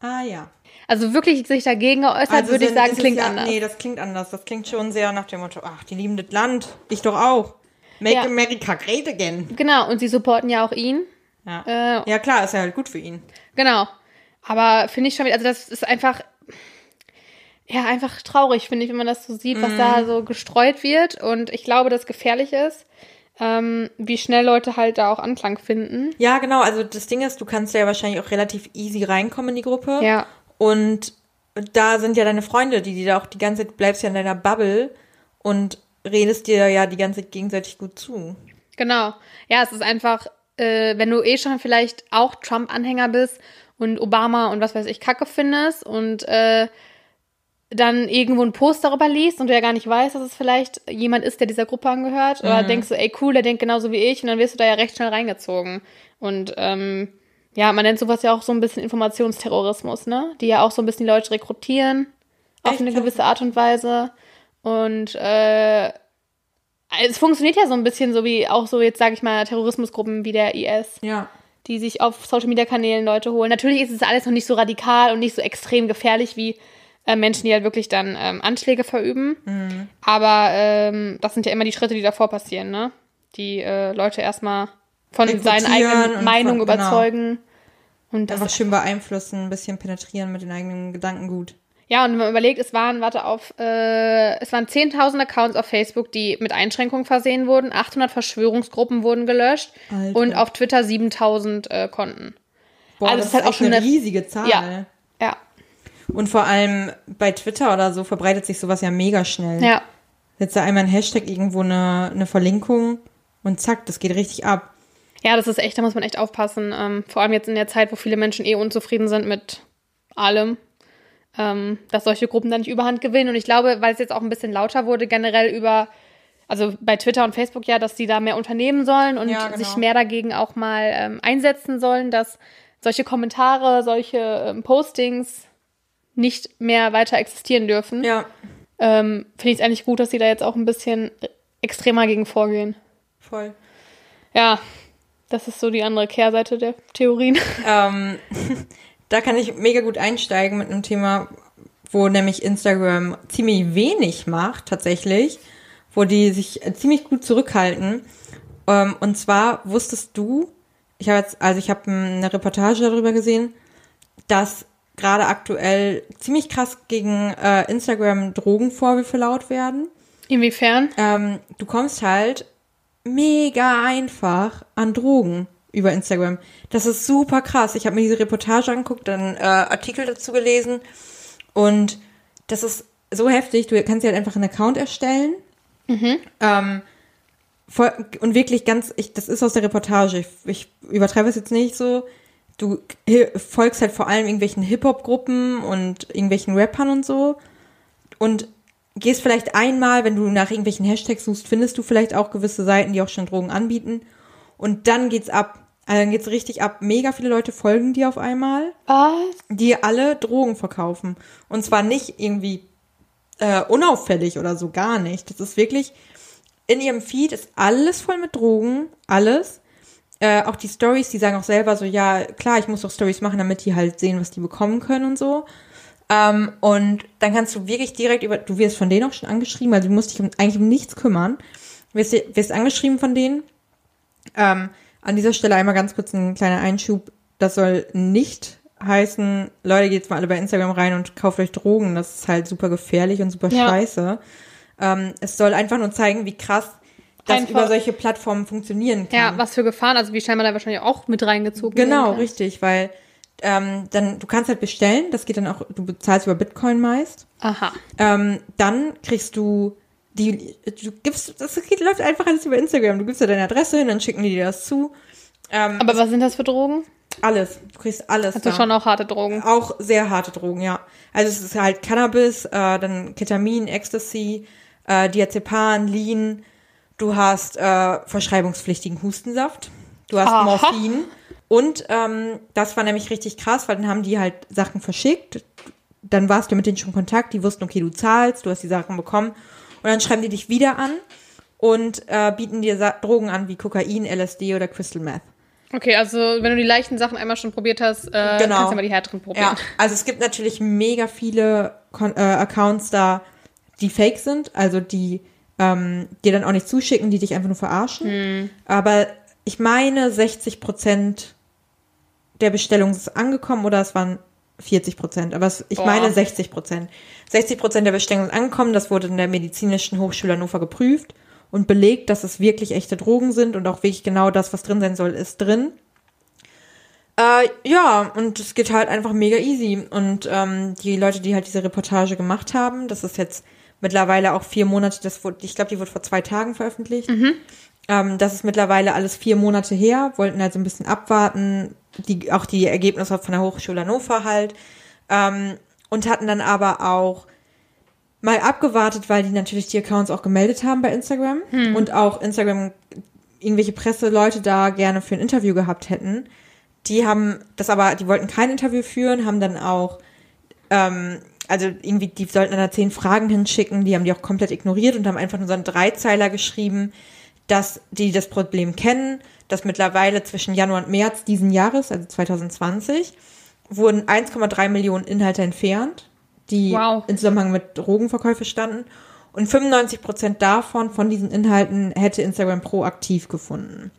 Ah ja. Also wirklich sich dagegen geäußert, würde ich sagen, klingt ja, anders. Nee, das klingt anders. Das klingt schon sehr nach dem Motto, ach, die lieben das Land. Ich doch auch. Make Ja. America great again. Genau, und sie supporten ja auch ihn. Ja. Äh, ja, klar, ist ja halt gut für ihn. Genau. Aber finde ich schon wieder, also das ist einfach, ja, einfach traurig, finde ich, wenn man das so sieht, was Mhm. da so gestreut wird. Und ich glaube, dass gefährlich ist, ähm, wie schnell Leute halt da auch Anklang finden. Ja, genau. Also das Ding ist, du kannst ja wahrscheinlich auch relativ easy reinkommen in die Gruppe. Ja. Und da sind ja deine Freunde, die, die da auch die ganze Zeit, bleibst ja in deiner Bubble und redest dir ja die ganze Zeit gegenseitig gut zu. Genau. Ja, es ist einfach, äh, wenn du eh schon vielleicht auch Trump-Anhänger bist und Obama und was weiß ich Kacke findest und äh, dann irgendwo einen Post darüber liest und du ja gar nicht weißt, dass es vielleicht jemand ist, der dieser Gruppe angehört, oder denkst du, ey cool, der denkt genauso wie ich und dann wirst du da ja recht schnell reingezogen. Und ähm, ja, man nennt sowas ja auch so ein bisschen Informationsterrorismus, ne? Die ja auch so ein bisschen die Leute rekrutieren auf Echt? eine gewisse Art und Weise. Und äh, es funktioniert ja so ein bisschen so wie auch so jetzt, sage ich mal, Terrorismusgruppen wie der IS, Ja. die sich auf Social-Media-Kanälen Leute holen. Natürlich ist es alles noch nicht so radikal und nicht so extrem gefährlich wie äh, Menschen, die halt wirklich dann ähm, Anschläge verüben. Mhm. Aber ähm, das sind ja immer die Schritte, die davor passieren, ne? Die äh, Leute erstmal von seinen eigenen Meinungen von- genau. überzeugen. Und das Einfach schön beeinflussen, ein bisschen penetrieren mit den eigenen Gedankengut. Ja, und wenn man überlegt, es waren, warte auf, äh, es waren 10.000 Accounts auf Facebook, die mit Einschränkungen versehen wurden, 800 Verschwörungsgruppen wurden gelöscht Alter. und auf Twitter 7.000 äh, Konten. Boah, Also das ist halt auch schon eine eine- riesige Zahl. Ja. Ja. Und vor allem bei Twitter oder so verbreitet sich sowas ja mega schnell. Ja. Setzt da einmal ein Hashtag irgendwo eine, eine Verlinkung und zack, das geht richtig ab. Ja, das ist echt, da muss man echt aufpassen. Ähm, vor allem jetzt in der Zeit, wo viele Menschen eh unzufrieden sind mit allem, ähm, dass solche Gruppen dann nicht überhand gewinnen. Und ich glaube, weil es jetzt auch ein bisschen lauter wurde, generell über, also bei Twitter und Facebook ja, dass die da mehr unternehmen sollen und Ja, genau. sich mehr dagegen auch mal ähm, einsetzen sollen, dass solche Kommentare, solche ähm, Postings nicht mehr weiter existieren dürfen. Ja, Ähm, Finde ich es eigentlich gut, dass sie da jetzt auch ein bisschen extremer gegen vorgehen. voll. Ja, das ist so die andere Kehrseite der Theorien. Ähm, da kann ich mega gut einsteigen mit einem Thema, wo nämlich Instagram ziemlich wenig macht, tatsächlich, wo die sich äh, ziemlich gut zurückhalten. Ähm, und zwar wusstest du, ich habe jetzt, also ich habe eine Reportage darüber gesehen, dass gerade aktuell ziemlich krass gegen äh, Instagram Drogenvorwürfe laut werden. Inwiefern? Ähm, du kommst halt mega einfach an Drogen über Instagram. Das ist super krass. Ich habe mir diese Reportage angeguckt, dann äh, Artikel dazu gelesen und das ist so heftig. Du kannst dir halt einfach einen Account erstellen. Ähm, voll, und wirklich ganz, ich, das ist aus der Reportage. Ich, ich übertreibe es jetzt nicht so. Du folgst halt vor allem irgendwelchen Hip-Hop-Gruppen und irgendwelchen Rappern und so. Und gehst vielleicht einmal, wenn du nach irgendwelchen Hashtags suchst, findest du vielleicht auch gewisse Seiten, die auch schon Drogen anbieten. Und dann geht's ab. Also dann geht's richtig ab. Mega viele Leute folgen dir auf einmal, Was? die alle Drogen verkaufen. Und zwar nicht irgendwie äh, unauffällig oder so, gar nicht. Das ist wirklich, in ihrem Feed ist alles voll mit Drogen, alles. Äh, auch die Stories, die sagen auch selber so, ja, klar, ich muss doch Stories machen, damit die halt sehen, was die bekommen können und so. Ähm, und dann kannst du wirklich direkt über, du wirst von denen auch schon angeschrieben, also du musst dich um, eigentlich um nichts kümmern. Du wirst, wirst angeschrieben von denen. Ähm, an dieser Stelle einmal ganz kurz ein kleiner Einschub. Das soll nicht heißen, Leute, geht jetzt mal alle bei Instagram rein und kauft euch Drogen. Das ist halt super gefährlich und super Ja. scheiße. Ähm, es soll einfach nur zeigen, wie krass das Einfach- über solche Plattformen funktionieren kann. Ja, was für Gefahren, also wie scheinbar da wahrscheinlich auch mit reingezogen Genau, richtig, weil ähm, dann du kannst halt bestellen, das geht dann auch, du bezahlst über Bitcoin meist. Aha. Ähm, dann kriegst du die, du gibst, das geht, läuft einfach alles über Instagram. Du gibst da deine Adresse hin, dann schicken die dir das zu. Ähm, Aber was sind das für Drogen? alles, du kriegst alles. Also da. schon auch harte Drogen. Auch sehr harte Drogen, ja. Also es ist halt Cannabis, äh, dann Ketamin, Ecstasy, äh, Diazepam, Lean. Du hast äh, verschreibungspflichtigen Hustensaft. Du hast Aha. Morphin. Und ähm, das war nämlich richtig krass, weil dann haben die halt Sachen verschickt. Dann warst du mit denen schon in Kontakt. Die wussten, okay, du zahlst, du hast die Sachen bekommen. Und dann schreiben die dich wieder an und äh, bieten dir Sa Drogen an wie Kokain, LSD oder Crystal Meth. Okay, also wenn du die leichten Sachen einmal schon probiert hast, äh, Genau. kannst du mal die härteren probieren. Ja, also es gibt natürlich mega viele Kon äh, Accounts da, die fake sind, also die ähm, dir dann auch nicht zuschicken, die dich einfach nur verarschen. Aber ich meine, 60 Prozent der Bestellung ist angekommen oder es waren 40 Prozent, aber es, ich Boah. meine 60 Prozent. 60 Prozent der Bestellungen sind angekommen, das wurde in der Medizinischen Hochschule Hannover geprüft und belegt, dass es wirklich echte Drogen sind und auch wirklich genau das, was drin sein soll, ist drin. Äh, ja, und es geht halt einfach mega easy. Und ähm, die Leute, die halt diese Reportage gemacht haben, das ist jetzt mittlerweile auch vier Monate, das wurde, ich glaube, die wurde vor zwei Tagen veröffentlicht. Ähm, das ist mittlerweile alles vier Monate her, wollten halt so ein bisschen abwarten, die, auch die Ergebnisse von der Hochschule Hannover halt. Ähm, und hatten dann aber auch mal abgewartet, weil die natürlich die Accounts auch gemeldet haben bei Instagram. Und auch Instagram irgendwelche Presseleute da gerne für ein Interview gehabt hätten. Die haben das aber, die wollten kein Interview führen, haben dann auch, ähm, also irgendwie, die sollten dann da zehn Fragen hinschicken, die haben die auch komplett ignoriert und haben einfach nur so einen Dreizeiler geschrieben, dass die das Problem kennen, dass mittlerweile zwischen Januar und März diesen Jahres, also 2020, wurden 1,3 Millionen Inhalte entfernt, die Wow. im Zusammenhang mit Drogenverkäufe standen. Und 95 Prozent davon, von diesen Inhalten, hätte Instagram proaktiv gefunden.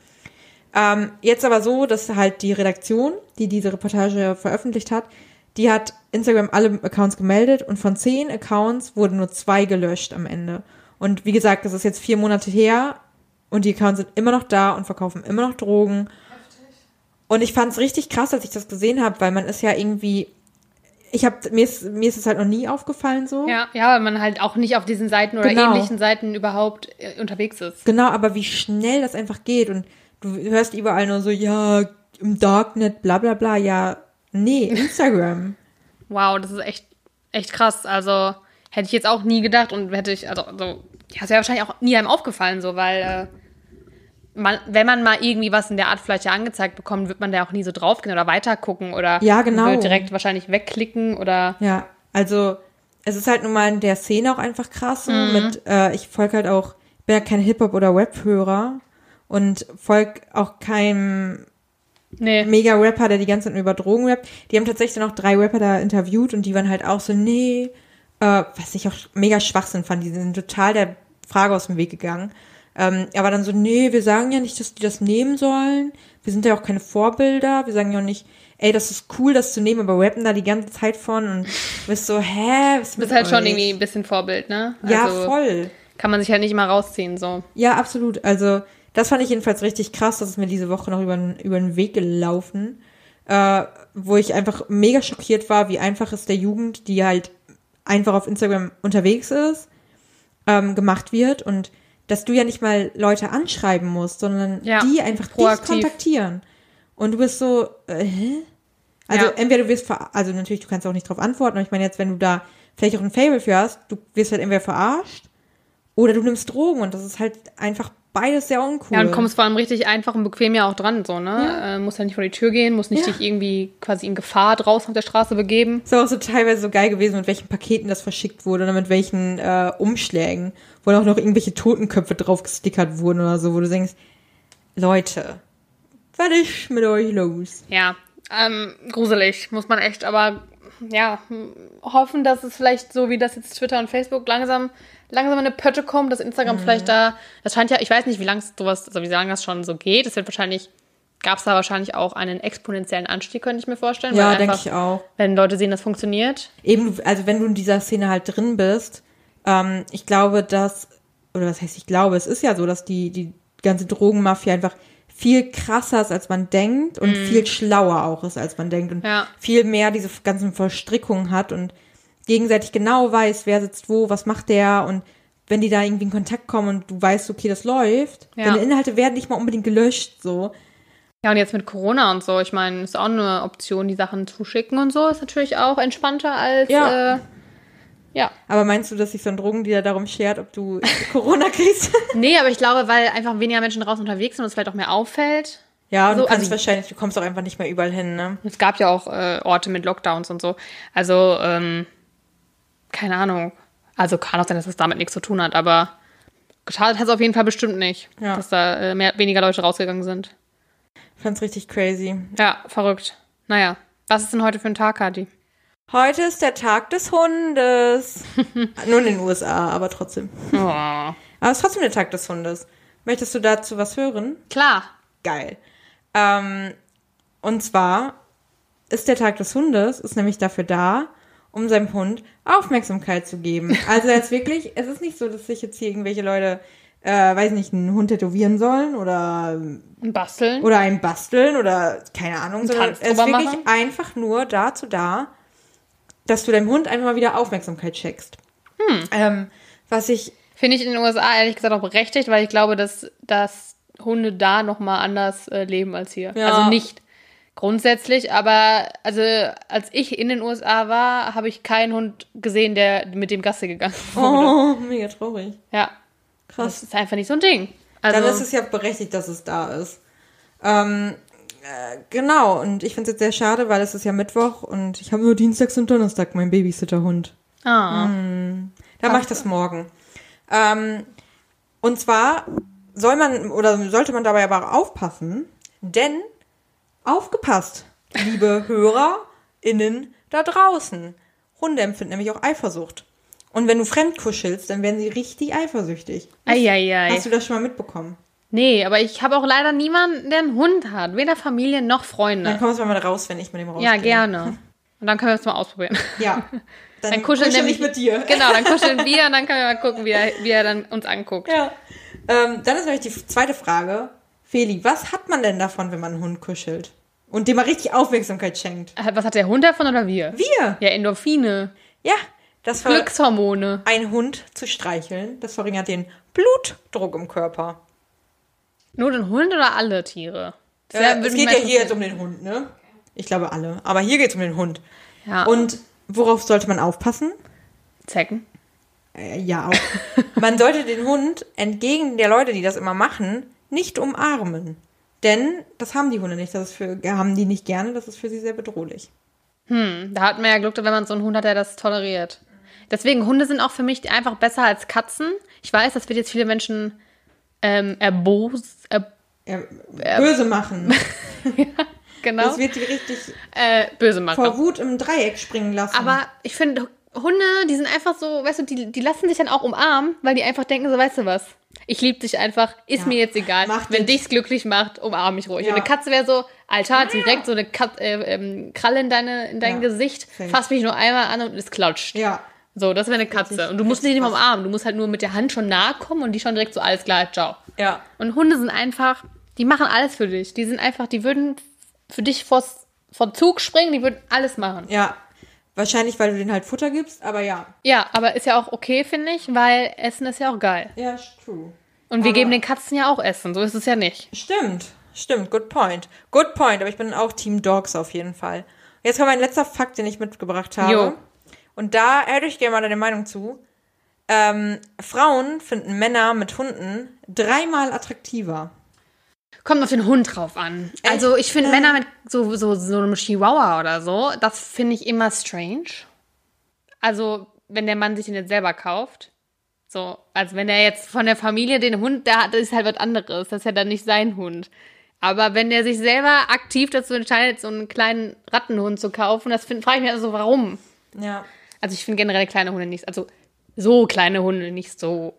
Ähm, jetzt aber so, dass halt die Redaktion, die diese Reportage veröffentlicht hat, die hat Instagram alle Accounts gemeldet und von zehn Accounts wurden nur zwei gelöscht am Ende. Und wie gesagt, das ist jetzt vier Monate her und die Accounts sind immer noch da und verkaufen immer noch Drogen. Und ich fand es richtig krass, als ich das gesehen habe, weil man ist ja irgendwie, ich habe mir ist mir ist es halt noch nie aufgefallen so. Ja, ja, weil man halt auch nicht auf diesen Seiten oder Genau. ähnlichen Seiten überhaupt äh, unterwegs ist. Genau, aber wie schnell das einfach geht und du hörst überall nur so, ja, im Darknet, bla bla bla, ja, nee, Instagram. Wow, das ist echt, echt krass. Also hätte ich jetzt auch nie gedacht und hätte ich, also, also ja, es wäre wahrscheinlich auch nie einem aufgefallen, so, weil äh, man, wenn man mal irgendwie was in der Art vielleicht ja angezeigt bekommt, wird man da auch nie so draufgehen oder weiter gucken oder Ja, genau. direkt wahrscheinlich wegklicken oder Ja, also es ist halt nun mal in der Szene auch einfach krass. So, mit, äh, ich folge halt auch, bin ja kein Hip-Hop- oder Rap-Hörer und folge auch keinem nee. Mega-Rapper, der die ganze Zeit über Drogen rappt. Die haben tatsächlich noch drei Rapper da interviewt und die waren halt auch so, nee, äh, was ich auch mega Schwachsinn fand, die sind total der Frage aus dem Weg gegangen. Ähm, er war dann so, nee, wir sagen ja nicht, dass die das nehmen sollen. Wir sind ja auch keine Vorbilder. Wir sagen ja auch nicht, ey, das ist cool, das zu nehmen, aber rappen da die ganze Zeit von und bist so, hä? Was ist Du bist halt schon euch? irgendwie ein bisschen Vorbild, ne? Ja, Also voll. Kann man sich halt nicht immer rausziehen, so. Ja, absolut. Also, das fand ich jedenfalls richtig krass. Das ist mir diese Woche noch über, über den Weg gelaufen, äh, wo ich einfach mega schockiert war, wie einfach es der Jugend, die halt einfach auf Instagram unterwegs ist, ähm, gemacht wird und dass du ja nicht mal Leute anschreiben musst, sondern Ja, die einfach dich proaktiv. kontaktieren. Und du bist so, äh, hä? Also Ja. entweder du wirst, ver also natürlich, du kannst auch nicht drauf antworten, aber ich meine jetzt, wenn du da vielleicht auch ein Fable für hast, du wirst halt entweder verarscht oder du nimmst Drogen und das ist halt einfach beides sehr uncool. Ja, und kommst vor allem richtig einfach und bequem ja auch dran, so, ne? Ja. Äh, musst ja nicht vor die Tür gehen, musst nicht Ja. dich irgendwie quasi in Gefahr draußen auf der Straße begeben. ist auch so teilweise so geil gewesen, mit welchen Paketen das verschickt wurde oder mit welchen äh, Umschlägen, wo auch noch irgendwelche Totenköpfe drauf gestickert wurden oder so, wo du denkst, Leute, was ist mit euch los? Ja, ähm, gruselig, muss man echt, aber ja, hoffen, dass es vielleicht so wie das jetzt Twitter und Facebook langsam, langsam in eine Pötte kommt, dass Instagram Mhm. vielleicht da, das scheint ja, ich weiß nicht, wie lange sowas, also wie lange das schon so geht, es wird wahrscheinlich, gab es da wahrscheinlich auch einen exponentiellen Anstieg, könnte ich mir vorstellen. Ja, denke ich auch. Wenn Leute sehen, das funktioniert. Eben, also wenn du in dieser Szene halt drin bist, ähm, ich glaube, dass, oder was heißt ich glaube, es ist ja so, dass die, die ganze Drogenmafia einfach viel krasser ist, als man denkt und viel schlauer auch ist, als man denkt und Ja. viel mehr diese ganzen Verstrickungen hat und gegenseitig genau weiß, wer sitzt wo, was macht der und wenn die da irgendwie in Kontakt kommen und du weißt, okay, das läuft, Ja. deine Inhalte werden nicht mal unbedingt gelöscht, so. Ja, und jetzt mit Corona und so, ich meine, ist auch eine Option, die Sachen zuschicken und so, ist natürlich auch entspannter als, Ja. äh, ja. Aber meinst du, dass sich so ein Drogendealer darum schert, ob du Corona kriegst? Nee, aber ich glaube, weil einfach weniger Menschen draußen unterwegs sind und es vielleicht auch mehr auffällt. Ja, und So, du kannst also- wahrscheinlich, du kommst auch einfach nicht mehr überall hin, ne? Es gab ja auch äh, Orte mit Lockdowns und so. Also, ähm, keine Ahnung. Also kann auch sein, dass es damit nichts zu tun hat, aber geschadet hat es auf jeden Fall bestimmt nicht, Ja. dass da äh, mehr, weniger Leute rausgegangen sind. Ich fand's richtig crazy. Ja, verrückt. Naja, was ist denn heute für ein Tag, Kati? Heute ist der Tag des Hundes. Nur in den USA, aber trotzdem. Oh. Aber es ist trotzdem der Tag des Hundes. Möchtest du dazu was hören? Klar. Geil. Ähm, und zwar ist der Tag des Hundes, ist nämlich dafür da, um seinem Hund Aufmerksamkeit zu geben. Also jetzt wirklich, es ist nicht so, dass sich jetzt hier irgendwelche Leute, äh, weiß nicht, einen Hund tätowieren sollen oder Und basteln. oder ein basteln oder keine Ahnung, sondern es ist wirklich machen? einfach nur dazu da, dass du deinem Hund einfach mal wieder Aufmerksamkeit schenkst. Hm. Ähm, was ich, Finde ich in den USA ehrlich gesagt auch berechtigt, weil ich glaube, dass, dass Hunde da nochmal anders äh, leben als hier. Ja. Also nicht grundsätzlich, aber also als ich in den USA war, habe ich keinen Hund gesehen, der mit dem Gasse gegangen wurde. oh, mega traurig. Ja, das Krass. ist einfach nicht so ein Ding. Also, Dann ist es ja berechtigt, dass es da ist. Ähm, äh, genau, und ich finde es jetzt sehr schade, weil es ist ja Mittwoch und ich habe nur Dienstags und Donnerstag meinen Babysitterhund. ah, Da mache ich das morgen. Ähm, und zwar soll man oder sollte man dabei aber auch aufpassen, denn aufgepasst, liebe HörerInnen da draußen. Hunde empfinden nämlich auch Eifersucht. Und wenn du fremd kuschelst, dann werden sie richtig eifersüchtig. Eieiei. Hast du das schon mal mitbekommen? Nee, aber ich habe auch leider niemanden, der einen Hund hat. Weder Familie noch Freunde. Dann kommst du mal raus, wenn ich mit dem rausgehe. Ja, gerne. Und dann können wir es mal ausprobieren. Ja. Dann, Dann kuscheln kuschel nämlich ich mit dir. Genau, dann kuscheln wir und dann können wir mal gucken, wie er, wie er dann uns anguckt. Ja. Ähm, dann ist nämlich die zweite Frage. Feli, was hat man denn davon, wenn man einen Hund kuschelt? Und dem mal richtig Aufmerksamkeit schenkt. Äh, Was hat der Hund davon oder wir? Wir! Ja, Endorphine, Ja, das war Glückshormone. ein Hund zu streicheln. Das verringert den Blutdruck im Körper. Nur den Hund oder alle Tiere? Würd es geht ja hier jetzt um den Hund, ne? Ich glaube alle. Aber hier geht es um den Hund. Ja. Und worauf sollte man aufpassen? Zecken. Äh, ja, auch. man sollte den Hund entgegen der Leute, die das immer machen, nicht umarmen. Denn das haben die Hunde nicht. Das ist für, haben die nicht gerne. Das ist für sie sehr bedrohlich. Hm, da hat man ja Glück, wenn man so einen Hund hat, der das toleriert. Deswegen, Hunde sind auch für mich einfach besser als Katzen. Ich weiß, das wird jetzt viele Menschen ähm, erbos, er, Ja, böse machen. genau, Das wird die richtig äh, böse machen. vor Wut im Dreieck springen lassen. Aber ich finde, Hunde, die sind einfach so, weißt du, die, die lassen sich dann auch umarmen, weil die einfach denken, so, weißt du was, ich liebe dich einfach, ist Ja, mir jetzt egal. mach Wenn dich. dich's glücklich macht, umarm mich ruhig. Ja. Und eine Katze wäre so, Alter, direkt so eine Kat äh, ähm, Kralle in, deine, in dein Ja, Gesicht, safe. fass mich nur einmal an und es klatscht. ja. So, das wäre eine Katze. Und du musst sie nicht umarmen, du musst halt nur mit der Hand schon nahe kommen und die schon direkt so, alles klar, ciao. Ja. Und Hunde sind einfach, die machen alles für dich. Die sind einfach, die würden für dich vors, vor Zug springen, die würden alles machen. Ja. Wahrscheinlich, weil du denen halt Futter gibst, aber ja. Ja, aber ist ja auch okay, finde ich, weil Essen ist ja auch geil. Ja, ist true. Und wir Aber- geben den Katzen ja auch Essen, so ist es ja nicht. Stimmt, stimmt, good point. Good point, aber ich bin auch Team Dogs auf jeden Fall. Jetzt kommt mein letzter Fakt, den ich mitgebracht habe. Jo. Und da hätte ich gerne mal deine Meinung zu. Ähm, Frauen finden Männer mit Hunden dreimal attraktiver. Kommt auf den Hund drauf an. Also ich finde Männer mit so, so, so einem Chihuahua oder so, das finde ich immer strange. Also wenn der Mann sich den jetzt selber kauft. So, also wenn er jetzt von der Familie den Hund, da hat, das ist halt was anderes. Das ist ja dann nicht sein Hund. Aber wenn der sich selber aktiv dazu entscheidet, so einen kleinen Rattenhund zu kaufen, das frage ich mich also, warum? Ja. Also ich finde generell kleine Hunde nicht, also so kleine Hunde nicht so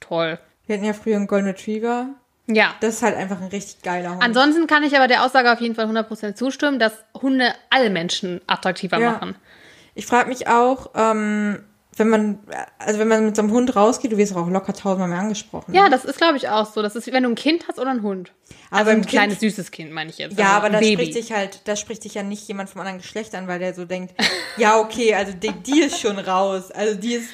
toll. Wir hatten ja früher einen Golden Retriever. Ja. Das ist halt einfach ein richtig geiler Hund. Ansonsten kann ich aber der Aussage auf jeden Fall 100% zustimmen, dass Hunde alle Menschen attraktiver Ja. machen. Ich frage mich auch, ähm, wenn man, also wenn man mit so einem Hund rausgeht, du wirst auch locker tausendmal mehr angesprochen. Ja, das ist, glaube ich, auch so. Das ist, wie wenn du ein Kind hast oder ein Hund. Aber Also ein Kind- kleines, süßes Kind, meine ich jetzt. Ja, Also aber da spricht dich halt, da spricht dich ja nicht jemand vom anderen Geschlecht an, weil der so denkt, ja, okay, also die, die ist schon raus. Also die ist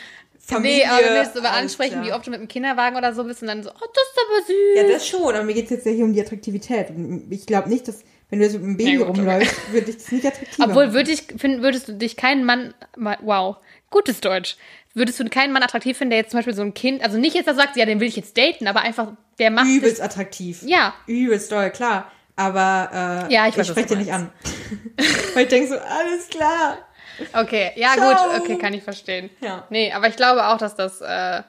Familie. Nee, aber wenn wir es so ansprechen, wie oft du mit dem Kinderwagen oder so bist und dann so, oh, das ist aber süß. Ja, das schon, aber mir geht es jetzt ja hier um die Attraktivität. Und ich glaube nicht, dass, wenn du jetzt mit einem Baby gut, okay. rumläufst, würde ich das nicht attraktiver Obwohl, würd ich, find, würdest du dich keinen Mann, wow, gutes Deutsch, würdest du keinen Mann attraktiv finden, der jetzt zum Beispiel so ein Kind, also nicht jetzt, dass du sagst, ja, den will ich jetzt daten, aber einfach, der macht Übelst dich, attraktiv. ja, Übelst doll, klar. Aber äh, Ja, ich ich spreche du dir nicht an. weil ich denke so, alles klar. Okay, ja Ciao. gut, okay, kann ich verstehen. Ja. Nee, aber ich glaube auch, dass das, äh,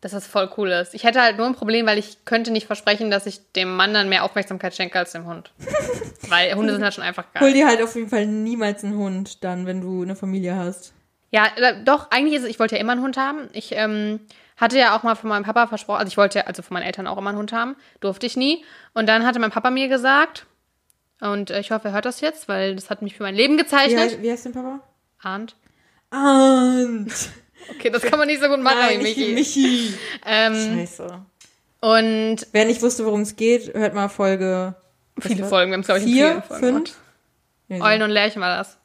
dass das voll cool ist. Ich hätte halt nur ein Problem, weil ich könnte nicht versprechen, dass ich dem Mann dann mehr Aufmerksamkeit schenke als dem Hund. weil Hunde sind halt schon einfach Hol geil. dir halt auf jeden Fall niemals einen Hund, dann, wenn du eine Familie hast. Ja, äh, doch, eigentlich ist es, ich wollte ja immer einen Hund haben. Ich ähm, hatte ja auch mal von meinem Papa versprochen, also ich wollte, also von meinen Eltern auch immer einen Hund haben, durfte ich nie. Und dann hatte mein Papa mir gesagt, und äh, ich hoffe, er hört das jetzt, weil das hat mich für mein Leben Wie, gezeichnet. heißt, wie heißt dein Papa? Arndt. Arndt. Okay, das kann man nicht so gut machen Nein, Michi. Michi. Ähm, Scheiße. und Wer nicht wusste, worum es geht, hört mal Folge. viele Folgen, wir haben es, glaube ich, Vier, Folgen fünf? Ja. Eulen und Lärchen war das.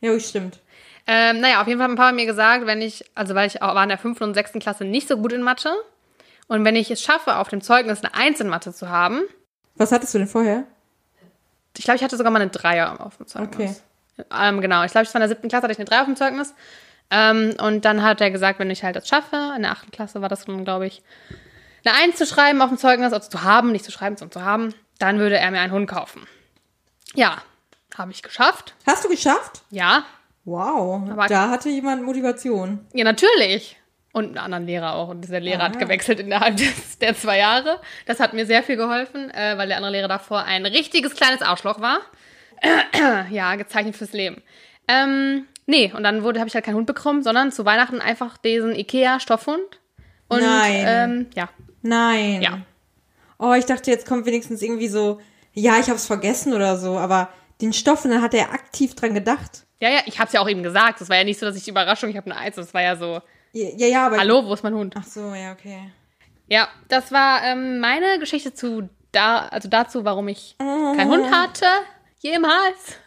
Ja, stimmt. Ähm, naja, auf jeden Fall hat mein Papa mir gesagt, wenn ich, also weil ich auch war in der fünften und sechsten Klasse nicht so gut in Mathe. Und wenn ich es schaffe, auf dem Zeugnis eine Eins in Mathe zu haben, Was hattest du denn vorher? ich glaube, ich hatte sogar mal eine Dreier auf dem Zeugnis. Okay. Ähm, genau, ich glaube, ich war in der siebten Klasse, hatte ich eine Drei auf dem Zeugnis. Ähm, und dann hat er gesagt, wenn ich halt das schaffe, in der achten Klasse war das dann, glaube ich, eine Eins zu schreiben auf dem Zeugnis, also zu haben, nicht zu schreiben, sondern zu haben, dann würde er mir einen Hund kaufen. Ja, habe ich geschafft. Hast du geschafft? Ja, Wow. Aber- da hatte jemand Motivation. Ja, natürlich. Und einen anderen Lehrer auch. Und dieser Lehrer hat Ah. gewechselt innerhalb des, der zwei Jahre. Das hat mir sehr viel geholfen, äh, weil der andere Lehrer davor ein richtiges kleines Arschloch war. ja, gezeichnet fürs Leben. Ähm, nee, und dann wurde habe ich halt keinen Hund bekommen, sondern zu Weihnachten einfach diesen Ikea-Stoffhund. Und Nein. Ähm, ja. Nein. Ja. Oh, ich dachte, jetzt kommt wenigstens irgendwie so, ja, ich hab's vergessen oder so, aber den Stoff, und dann hat er aktiv dran gedacht. Ja, ja, ich hab's ja auch eben gesagt. Das war ja nicht so, dass ich die Überraschung, ich habe eine Eins. Das war ja so, Ja, ja, ja aber. hallo, wo ist mein Hund? Ach so, ja, okay. Ja, das war ähm, meine Geschichte zu da, also dazu, warum ich keinen Hund hatte. Jemals.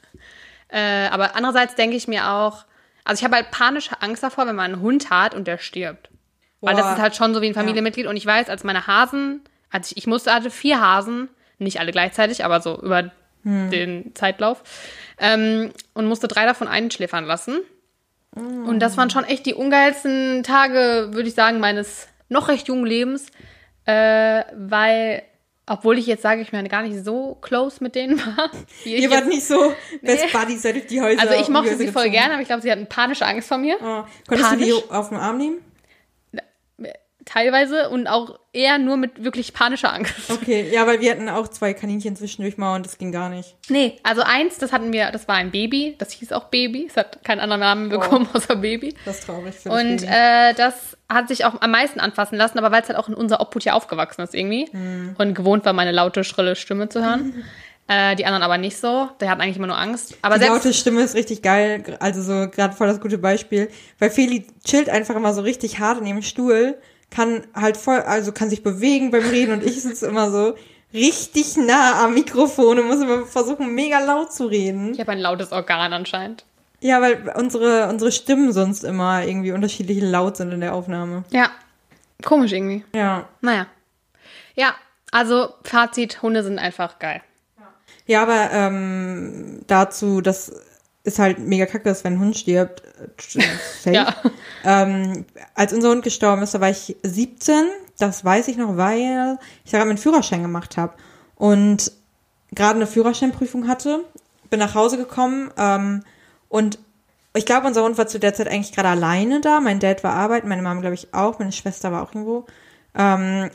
Äh, aber andererseits denke ich mir auch, also ich habe halt panische Angst davor, wenn man einen Hund hat und der stirbt. Weil das Boah. ist halt schon so wie ein Familienmitglied. Und ich weiß, als meine Hasen, als ich, ich musste, hatte vier Hasen, nicht alle gleichzeitig, aber so über den Zeitlauf, ähm, und musste drei davon einschläfern lassen. Und das waren schon echt die ungeilsten Tage, würde ich sagen, meines noch recht jungen Lebens, äh, weil, obwohl ich jetzt sage, ich meine gar nicht so close mit denen war. ich Ihr wart nicht so Best Buddies, seid durch die Häuser. also ich mochte sie voll gerne, aber ich glaube, sie hatten panische Angst vor mir. Oh. Konntest du Panisch? die auf den Arm nehmen? Teilweise und auch eher nur mit wirklich panischer Angst. Okay, ja, weil wir hatten auch zwei Kaninchen zwischendurch mal und das ging gar nicht. Nee, also eins, das hatten wir, das war ein Baby, das hieß auch Baby, es hat keinen anderen Namen bekommen außer Baby. Das ist traurig für das Und Baby. äh, das hat sich auch am meisten anfassen lassen, aber weil es halt auch in unserer Obhut ja aufgewachsen ist irgendwie Mhm. und gewohnt war, meine laute, schrille Stimme zu hören. äh, die anderen aber nicht so. Der hatten eigentlich immer nur Angst. Aber Die laute Stimme ist richtig geil, also so gerade voll das gute Beispiel, weil Feli chillt einfach immer so richtig hart in ihrem Stuhl, kann halt voll, also kann sich bewegen beim Reden und ich sitze immer so richtig nah am Mikrofon und muss immer versuchen, mega laut zu reden. ich habe ein lautes Organ anscheinend. Ja, weil unsere, unsere Stimmen sonst immer irgendwie unterschiedlich laut sind in der Aufnahme. Ja, komisch irgendwie. Ja. Naja. Ja, also Fazit, Hunde sind einfach geil. Ja, aber ähm, dazu, das ist halt mega kacke, dass wenn ein Hund stirbt. äh. Ja. Ähm, als unser Hund gestorben ist, da war ich 17. Das weiß ich noch, weil ich da gerade meinen Führerschein gemacht habe. Und gerade eine Führerscheinprüfung hatte. Bin nach Hause gekommen ähm, und ich glaube, unser Hund war zu der Zeit eigentlich gerade alleine da. Mein Dad war arbeiten, meine Mama, glaube ich, auch. Meine Schwester war auch irgendwo. Ähm,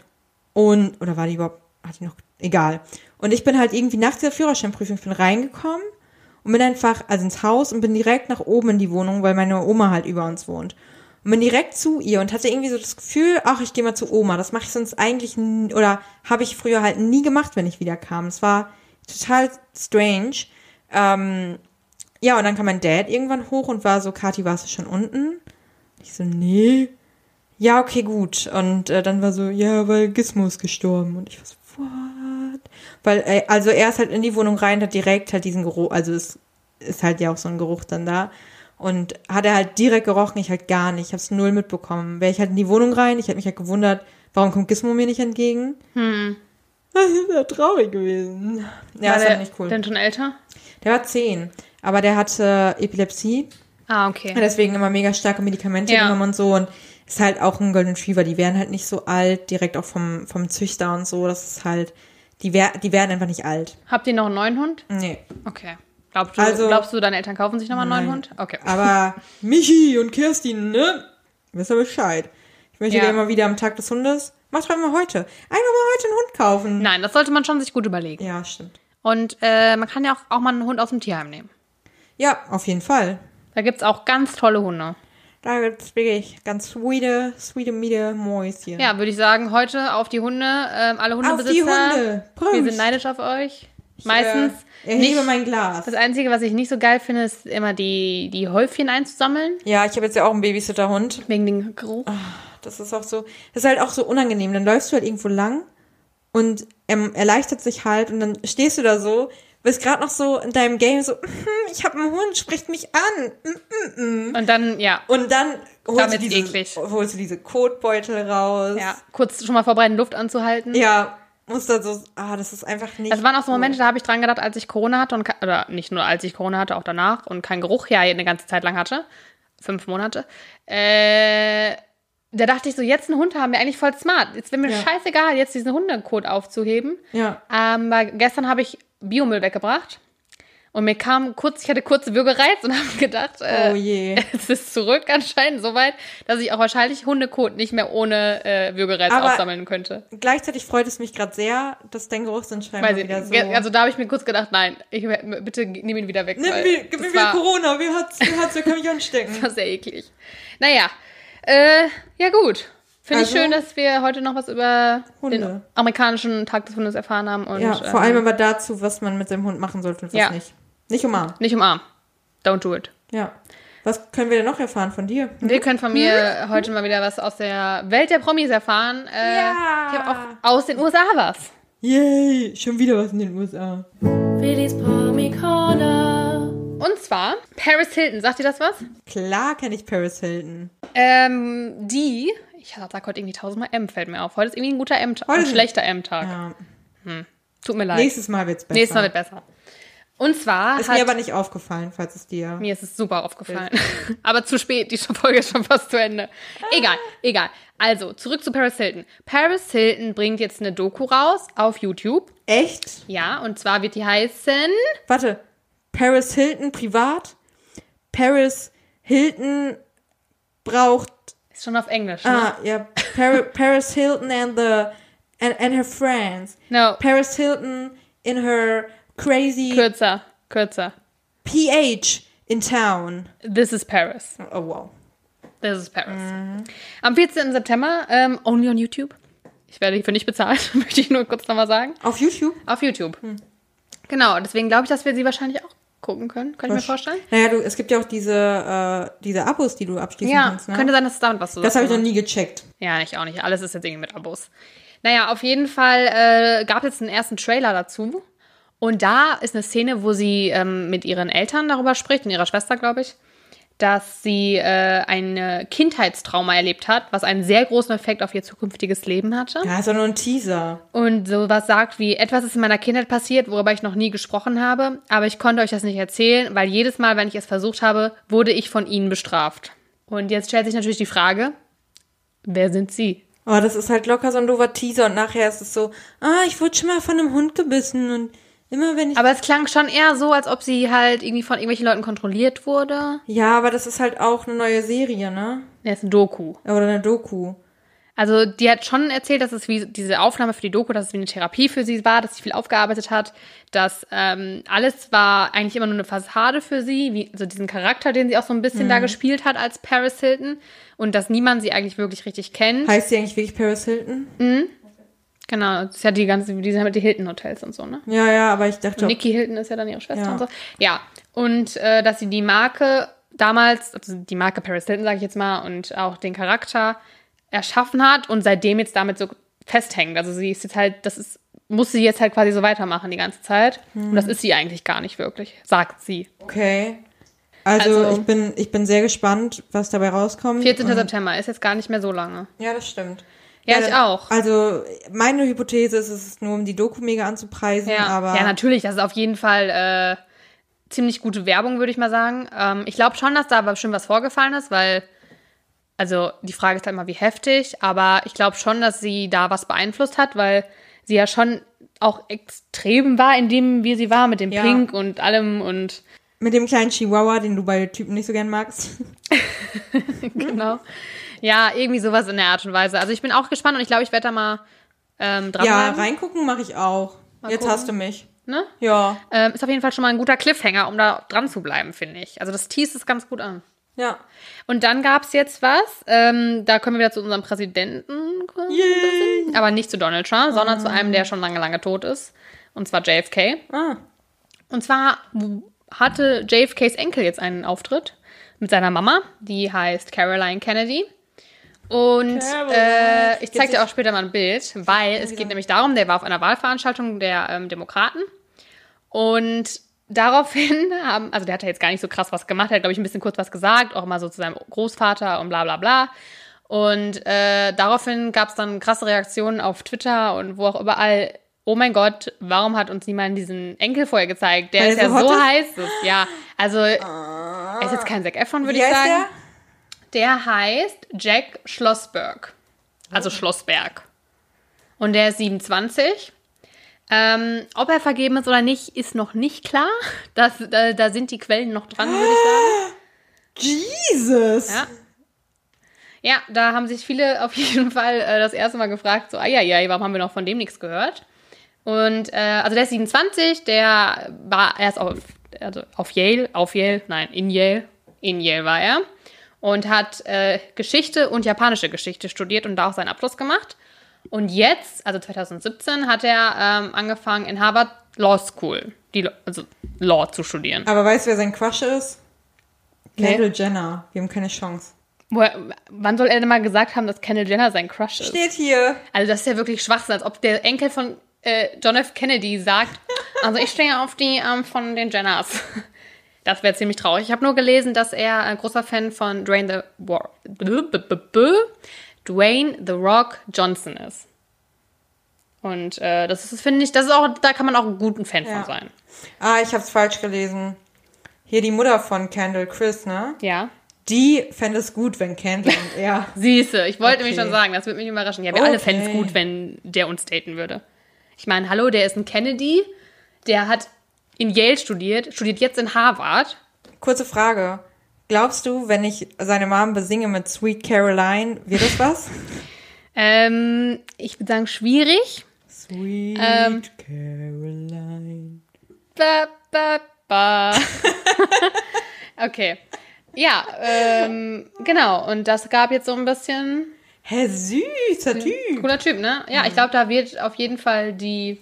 und, oder war die überhaupt, hat die noch, egal. Und ich bin halt irgendwie nach dieser Führerscheinprüfung, ich bin reingekommen und bin einfach, also ins Haus und bin direkt nach oben in die Wohnung, weil meine Oma halt über uns wohnt. Und bin direkt zu ihr und hatte irgendwie so das Gefühl, ach, ich gehe mal zu Oma. Das mache ich sonst eigentlich, oder habe ich früher halt nie gemacht, wenn ich wieder kam. Es war total strange. Ähm, ja, und dann kam mein Dad irgendwann hoch und war so, Kathi, warst du schon unten? Ich so, nee. Ja, okay, gut. Und äh, dann war so, ja, weil Gizmo ist gestorben. Und ich war so, what? Weil, äh, also er ist halt in die Wohnung rein, hat direkt halt diesen Geruch, also es ist halt ja auch so ein Geruch dann da. Und hat er halt direkt gerochen, ich halt gar nicht. Ich hab's null mitbekommen. Wäre ich halt in die Wohnung rein, ich hätte mich halt gewundert, warum kommt Gizmo mir nicht entgegen? Hm. Das ist ja traurig gewesen. Ja, War ist halt nicht cool. Denn schon älter? Der war zehn, aber der hatte Epilepsie, Ah, okay. hat deswegen immer mega starke Medikamente Ja. genommen und so und ist halt auch ein Golden Retriever. Die werden halt nicht so alt, direkt auch vom, vom Züchter und so. Das ist halt, die, wer, die werden einfach nicht alt. Habt ihr noch einen neuen Hund? Nee. Okay. Glaubst du, Also- glaubst du deine Eltern kaufen sich nochmal einen neuen Nein. Hund? Okay. Aber Michi und Kirstin, ne? Wisst ihr Bescheid. Ich möchte Ja. gerne mal wieder am Tag des Hundes. Macht doch mal heute. Einfach mal heute einen Hund kaufen. Nein, das sollte man schon sich gut überlegen. Ja, stimmt. Und äh, man kann ja auch, auch mal einen Hund aus dem Tierheim nehmen. Ja, auf jeden Fall. Da gibt es auch ganz tolle Hunde. Da gibt's wirklich ganz sweete, sweete, miete Mäuschen. Ja, würde ich sagen, heute auf die Hunde. Ähm, alle Auf Hundebesitzer. die Hunde. Prost. Wir sind neidisch auf euch. Meistens. Äh, erhebe nicht. mein Glas. Das Einzige, was ich nicht so geil finde, ist immer die, die Häufchen einzusammeln. Ja, ich habe jetzt ja auch einen Babysitterhund. Wegen dem Geruch. Das ist auch so, das ist halt auch so unangenehm. Dann läufst du halt irgendwo lang und er erleichtert sich halt und dann stehst du da so, bist gerade noch so in deinem Game so, "Mhm, ich habe einen Hund, spricht mich an. Mhm. Und dann, ja. Und dann holst du, diese, eklig. holst du diese Kotbeutel raus. ja. Kurz schon mal vorbereiten, Luft anzuhalten. Ja, musst dann so, ah, das ist einfach nicht. Das waren auch so. Momente, da habe ich dran gedacht, als ich Corona hatte und oder nicht nur als ich Corona hatte, auch danach und keinen Geruch ja eine ganze Zeit lang hatte, fünf Monate. Äh, da dachte ich so, jetzt einen Hund haben wir eigentlich voll smart. Jetzt wäre mir Ja. scheißegal, jetzt diesen Hundekot aufzuheben. Ja. Ähm, weil gestern habe ich Biomüll weggebracht und mir kam kurz, ich hatte kurze Würgereiz und habe gedacht, äh, Oh je. es ist zurück anscheinend so weit, dass ich auch wahrscheinlich Hundekot nicht mehr ohne äh, Würgereiz Aber- aufsammeln könnte. Gleichzeitig freut es mich gerade sehr, dass dein Geruchssinn scheinbar Weiß ich, wieder so. Also da habe ich mir kurz gedacht, nein, ich, bitte nimm ihn wieder weg. Nimm mir, gib mir wieder war, Corona, wer hat's, wer hat's, wer kann mich anstecken? Das war sehr eklig. Naja, äh, ja gut. Finde ich Also- schön, dass wir heute noch was über Hunde. den amerikanischen Tag des Hundes erfahren haben. Und, Ja, vor ähm, allem aber dazu, was man mit seinem Hund machen sollte und was Ja. nicht. Nicht umarmen. nicht umarmen. Don't do it. Ja. Was können wir denn noch erfahren von dir? Wir können von mir heute mal wieder was aus der Welt der Promis erfahren. Äh, Ja. Ich habe auch aus den USA was. Yay, schon wieder was in den USA. Willis Promi Corner. Und zwar Paris Hilton. Sagt ihr das was? Klar kenne ich Paris Hilton. Ähm, die, ich sag heute irgendwie tausendmal M, fällt mir auf. Heute ist irgendwie ein guter M-Tag, ein schlechter M-Tag. Ja. Tut mir leid. Nächstes Mal wird's besser. Nächstes Mal wird besser. Und zwar Ist hat, mir aber nicht aufgefallen, falls es dir. mir ist es super aufgefallen. aber zu spät, die Folge ist schon fast zu Ende. Egal, egal. Also, zurück zu Paris Hilton. Paris Hilton bringt jetzt eine Doku raus auf YouTube. Echt? Ja, und zwar wird die heißen Warte. Paris Hilton privat? Paris Hilton braucht. Ist schon auf Englisch, ne? Ah, ja. Par Paris Hilton and the. And, and her friends. No, Paris Hilton in her crazy kürzer, kürzer. PH in town. This is Paris. Oh, wow. This is Paris. Am 14. September, ähm, only on YouTube. Ich werde hierfür nicht bezahlt, möchte ich nur kurz nochmal sagen. Auf YouTube? Auf YouTube. Genau, deswegen glaube ich, dass wir sie wahrscheinlich auch gucken können. Kann ich mir vorstellen? Naja, du, es gibt ja auch diese, äh, diese Abos, die du abschließen Ja, kannst, ne? könnte sein, dass es damit was zu das habe ich noch nie gecheckt. Ja, ich auch nicht. Alles ist jetzt irgendwie mit Abos. Naja, auf jeden Fall äh, gab es einen ersten Trailer dazu. Und da ist eine Szene, wo sie ähm, mit ihren Eltern darüber spricht, und ihrer Schwester, glaube ich, dass sie äh, ein Kindheitstrauma erlebt hat, was einen sehr großen Effekt auf ihr zukünftiges Leben hatte. Ja, ist doch nur ein Teaser. Und sowas sagt wie, etwas ist in meiner Kindheit passiert, worüber ich noch nie gesprochen habe, aber ich konnte euch das nicht erzählen, weil jedes Mal, wenn ich es versucht habe, wurde ich von ihnen bestraft. Und jetzt stellt sich natürlich die Frage, wer sind sie? Aber das ist halt locker so ein doofer Teaser und nachher ist es so, ah, ich wurde schon mal von einem Hund gebissen und immer wenn ich. Aber es klang schon eher so, als ob sie halt irgendwie von irgendwelchen Leuten kontrolliert wurde. ja, aber das ist halt auch eine neue Serie, ne? Ja, ist ein Doku. Oder eine Doku. Also die hat schon erzählt, dass es wie diese Aufnahme für die Doku, dass es wie eine Therapie für sie war, dass sie viel aufgearbeitet hat, dass ähm, alles war eigentlich immer nur eine Fassade für sie, wie so diesen Charakter, den sie auch so ein bisschen da gespielt hat als Paris Hilton und dass niemand sie eigentlich wirklich richtig kennt. Heißt die eigentlich wirklich Paris Hilton? Genau, das ist ja die ganze, die sind halt die Hilton Hotels und so, ne? Ja, ja, aber ich dachte, Und Nikki Hilton ist ja dann ihre Schwester Ja. und so. Ja, und äh, dass sie die Marke damals, also die Marke Paris Hilton, sage ich jetzt mal, und auch den Charakter erschaffen hat und seitdem jetzt damit so festhängt. Also sie ist jetzt halt, das ist, muss sie jetzt halt quasi so weitermachen die ganze Zeit. Und das ist sie eigentlich gar nicht wirklich, sagt sie. okay. Also, Also- ich bin ich bin sehr gespannt, was dabei rauskommt. 14. Und- September ist jetzt gar nicht mehr so lange. Ja, das stimmt. Ja, ich auch. Also, meine Hypothese ist, es ist nur, um die Doku mega anzupreisen, Ja, aber ja natürlich, das ist auf jeden Fall äh, ziemlich gute Werbung, würde ich mal sagen. Ähm, ich glaube schon, dass da aber bestimmt was vorgefallen ist, weil, also die Frage ist halt mal, wie heftig, aber ich glaube schon, dass sie da was beeinflusst hat, weil sie ja schon auch extrem war, in dem, wie sie war, mit dem Ja. Pink und allem und mit dem kleinen Chihuahua, den du bei Typen nicht so gern magst. genau. Ja, irgendwie sowas in der Art und Weise. Also ich bin auch gespannt und ich glaube, ich werde da mal ähm, ja, dranbleiben. reingucken mache ich auch. Jetzt gucken. hast du mich. Ne? Ja. Ähm, ist auf jeden Fall schon mal ein guter Cliffhanger, um da dran zu bleiben, finde ich. Also das teast es ganz gut an. Ja. Und dann gab es jetzt was, ähm, da kommen wir wieder zu unserem Präsidenten, Yay. aber nicht zu Donald Trump, sondern zu einem, der schon lange, lange tot ist. Und zwar JFK. Ah. Und zwar hatte JFKs Enkel jetzt einen Auftritt mit seiner Mama, die heißt Caroline Kennedy. Und äh, ich zeige dir auch später mal ein Bild, weil es geht nämlich darum, der war auf einer Wahlveranstaltung der ähm, Demokraten und daraufhin haben, also der hat ja jetzt gar nicht so krass was gemacht, er hat, glaube ich, ein bisschen kurz was gesagt, auch mal so zu seinem Großvater und bla bla bla. Und äh, daraufhin gab es dann krasse Reaktionen auf Twitter und wo auch überall. Oh mein Gott, warum hat uns niemand diesen Enkel vorher gezeigt? Der Weil ist ja so so heiß. Ist. Ja, also er ist jetzt kein Zac Efron, würde ich sagen. der? Der heißt Jack Schlossberg. Also Schlossberg. Und der ist 27. Ähm, ob er vergeben ist oder nicht, ist noch nicht klar. Das, da, da sind die Quellen noch dran, würde ich sagen. Jesus. Ja. Ja, da haben sich viele auf jeden Fall äh, das erste Mal gefragt, so, ah ja, ja, warum haben wir noch von dem nichts gehört? Und äh, also der ist 27, der war erst auf, also auf Yale, auf Yale, nein, in Yale, in Yale war er und hat äh, Geschichte und japanische Geschichte studiert und da auch seinen Abschluss gemacht. Und jetzt, also 2017, hat er ähm, angefangen in Harvard Law School, die, also Law zu studieren. Aber weißt du, wer sein Crush ist? Nee. Kendall Jenner. Wir haben keine Chance. Woher, wann soll er denn mal gesagt haben, dass Kendall Jenner sein Crush ist? Steht hier. Also das ist ja wirklich Schwachsinn, als ob der Enkel von äh, John F. Kennedy sagt, Also ich stehe auf die ähm, von den Jenners. Das wäre ziemlich traurig. Ich habe nur gelesen, dass er ein großer Fan von Dwayne the, War Dwayne the Rock Johnson ist. Und äh, das ist, finde ich, das ist auch, da kann man auch einen guten Fan Ja. von sein. Ah, ich hab's falsch gelesen. Hier die Mutter von Kendall, Chris, ne? Ja. Die fände es gut, wenn Kendall und er. Siehste, ich wollte Okay. schon sagen, das würde mich überraschen. Ja, wir alle Okay. fänden es gut, wenn der uns daten würde. Ich meine, hallo, der ist ein Kennedy, der hat in Yale studiert, studiert jetzt in Harvard. Kurze Frage. Glaubst du, wenn ich seine Mom besinge mit Sweet Caroline, wird das was? Ähm, ich würde sagen, schwierig. Sweet Ähm. Caroline. Ba, ba, ba. okay. Ja, ähm, genau. Und das gab jetzt so ein bisschen Hä, süßer Typ. cooler Typ, ne? Ja, ich glaube, da wird auf jeden Fall die,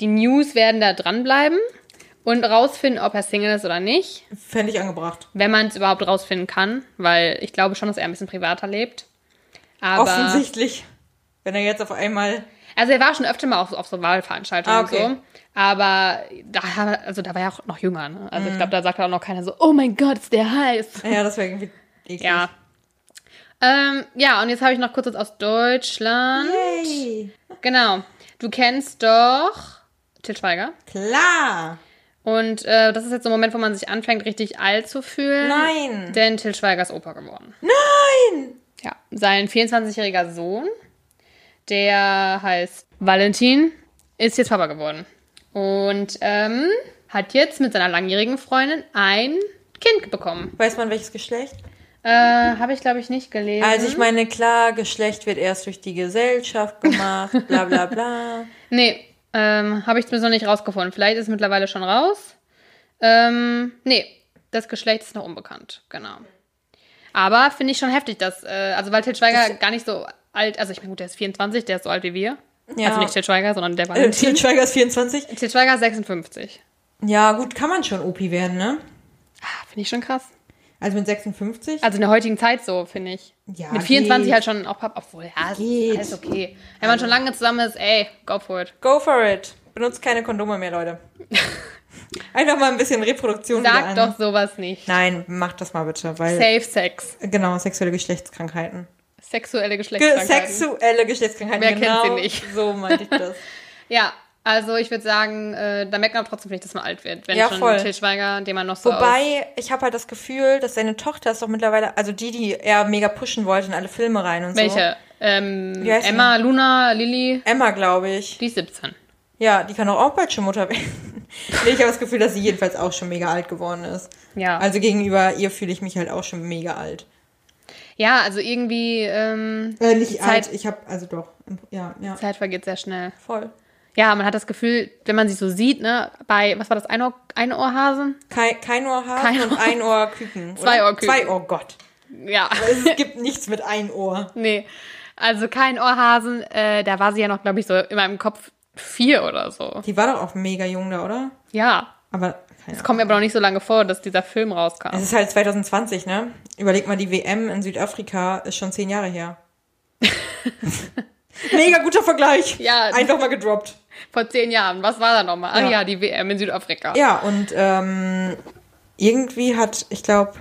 die News werden da dranbleiben und rausfinden, ob er Single ist oder nicht. Fände ich angebracht. Wenn man es überhaupt rausfinden kann, weil ich glaube schon, dass er ein bisschen privater lebt. Aber, Offensichtlich. Wenn er jetzt auf einmal. also er war schon öfter mal auf, auf so Wahlveranstaltungen Ah, okay. und so. Aber da, also da war er auch noch jünger, ne? Also Mhm. ich glaube, da sagt auch noch keiner so, oh mein Gott, ist der heiß. Ja, das wäre irgendwie eklig. Ja. Ähm, ja, und jetzt habe ich noch kurz was aus Deutschland. Yay. Genau. Du kennst doch Til Schweiger. Klar. Und äh, das ist jetzt so ein Moment, wo man sich anfängt, richtig alt zu fühlen. Nein. Denn Til Schweiger ist Opa geworden. Nein. Ja, sein 24-jähriger Sohn, der heißt Valentin, ist jetzt Papa geworden. Und ähm, hat jetzt mit seiner langjährigen Freundin ein Kind bekommen. Weiß man welches Geschlecht? Äh, Habe ich, glaube ich, nicht gelesen. Also ich meine, klar, Geschlecht wird erst durch die Gesellschaft gemacht, bla bla bla. Nee, ähm, habe ich zumindest noch nicht rausgefunden. Vielleicht ist es mittlerweile schon raus. Ähm, nee, das Geschlecht ist noch unbekannt, genau. Aber finde ich schon heftig, dass, äh, also weil Til Schweiger gar nicht so alt, also ich meine, gut, der ist 24, der ist so alt wie wir. Ja. Also nicht Til Schweiger, sondern der Äh, Valentin. Til Schweiger ist 24. Til Schweiger ist 56. Ja, gut, kann man schon OP werden, ne? Ah, finde ich schon krass. Also mit 56? Also in der heutigen Zeit so, finde ich. Ja, Mit 24 geht. halt schon auch Papa, obwohl, ja, ist Geht. alles okay. Wenn man schon lange zusammen ist, ey, go for it. Go for it. Benutzt keine Kondome mehr, Leute. Einfach mal ein bisschen Reproduktion Sag an. doch sowas nicht. Nein, macht das mal bitte, weil Safe Sex. genau sexuelle Geschlechtskrankheiten. Sexuelle Ge Geschlechtskrankheiten. sexuelle Geschlechtskrankheiten. Wer kennt genau sie nicht? So meinte ich das. Ja, also ich würde sagen, äh, da merkt man trotzdem nicht, dass man alt wird. Wenn Ja, schon voll. Til Schweiger, den man noch so Wobei, ich habe halt das Gefühl, dass seine Tochter ist doch mittlerweile, also die, die er mega pushen wollte in alle Filme rein und so. Welche? Ähm, Emma, Luna, Lilly, Emma, glaube ich. die ist 17. Ja, die kann doch auch bald schon Mutter werden. nee, ich habe das Gefühl, dass sie jedenfalls auch schon mega alt geworden ist. Ja. Also gegenüber ihr fühle ich mich halt auch schon mega alt. ja, also irgendwie, ähm, Äh, nicht die Zeit, alt, ich habe, also doch. Ja, ja, Zeit vergeht sehr schnell. voll. Ja, man hat das Gefühl, wenn man sie so sieht, ne, bei, was war das, Einohr, Einohrhasen? Kein, kein Ohr Hasen Kein und Ohr- ein Ohr Küken. Zwei oder? Ohr Küken. Zwei Ohr, Gott. Ja. Es gibt nichts mit ein Ohr. nee. Also kein Ohrhasen, äh, da war sie ja noch, glaube ich, so in meinem Kopf vier oder so. Die war doch auch mega jung da, oder? Ja. Aber Es kommt mir aber noch nicht so lange vor, dass dieser Film rauskam. Es ist halt 2020, ne? Überleg mal, die WM in Südafrika ist schon zehn Jahre her. Mega guter Vergleich. Ja. Einfach mal gedroppt. Vor zehn Jahren. Was war da nochmal? Ach Ja. ja, die WM in Südafrika. Ja, und ähm, irgendwie hat, ich glaube,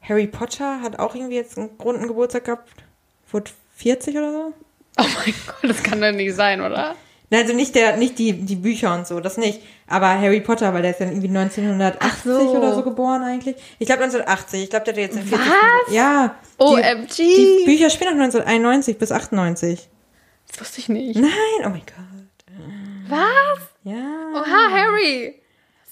Harry Potter hat auch irgendwie jetzt einen runden Geburtstag gehabt. Wurde 40 oder so? Oh mein Gott, das kann doch nicht sein, oder? Nein, also nicht der, nicht die, die Bücher und so, das nicht. Aber Harry Potter, weil der ist dann irgendwie 1980 Ach so. oder so geboren eigentlich. Ich glaube 1980. Ich glaube, der hat jetzt in 40. Was? Ja. OMG. Die, die Bücher spielen auch 1991 bis 98. Das wusste ich nicht. Nein, oh mein Gott. Was? Ja. Oha, Harry.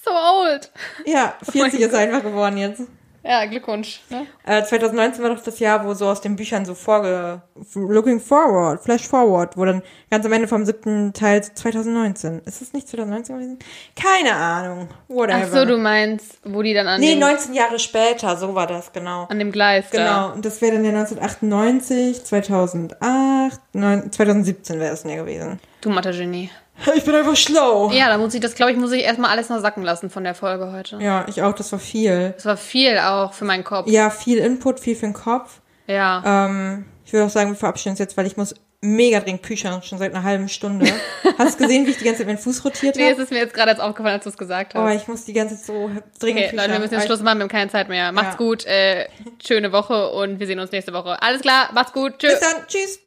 So old. Ja, 40 mein ist einfach geworden jetzt. Ja, Glückwunsch. Ne? Äh, 2019 war doch das Jahr, wo so aus den Büchern so vorge... Looking forward, flash forward, wo dann ganz am Ende vom siebten Teil 2019. Ist es nicht 2019 gewesen? Keine Ahnung. Whatever. Ach so, du meinst, wo die dann an, Nee, dem, 19 Jahre später, so war das, genau. an dem Gleis da. Genau, und das wäre dann ja 1998, 2008, neun, 2017 wäre es denn ja gewesen. Du Mathe-Genie. Ich bin einfach schlau. Ja, da muss ich das, glaube ich, muss ich erstmal alles noch sacken lassen von der Folge heute. Ja, ich auch, das war viel. Das war viel auch für meinen Kopf. Ja, viel Input, viel für den Kopf. Ja. Ähm, ich würde auch sagen, wir verabschieden uns jetzt, weil ich muss mega dringend Bücher, schon seit einer halben Stunde. Hast du gesehen, wie ich die ganze Zeit meinen Fuß rotiert Nee, es habe? ist mir jetzt gerade jetzt aufgefallen, als du es gesagt Oh, hast. ich muss die ganze Zeit so dringend okay, Bücher. Leute, wir müssen jetzt Schluss machen, wir haben keine Zeit mehr. Macht's Ja. gut, äh, schöne Woche und wir sehen uns nächste Woche. Alles klar, macht's gut, tschüss. Bis dann, tschüss.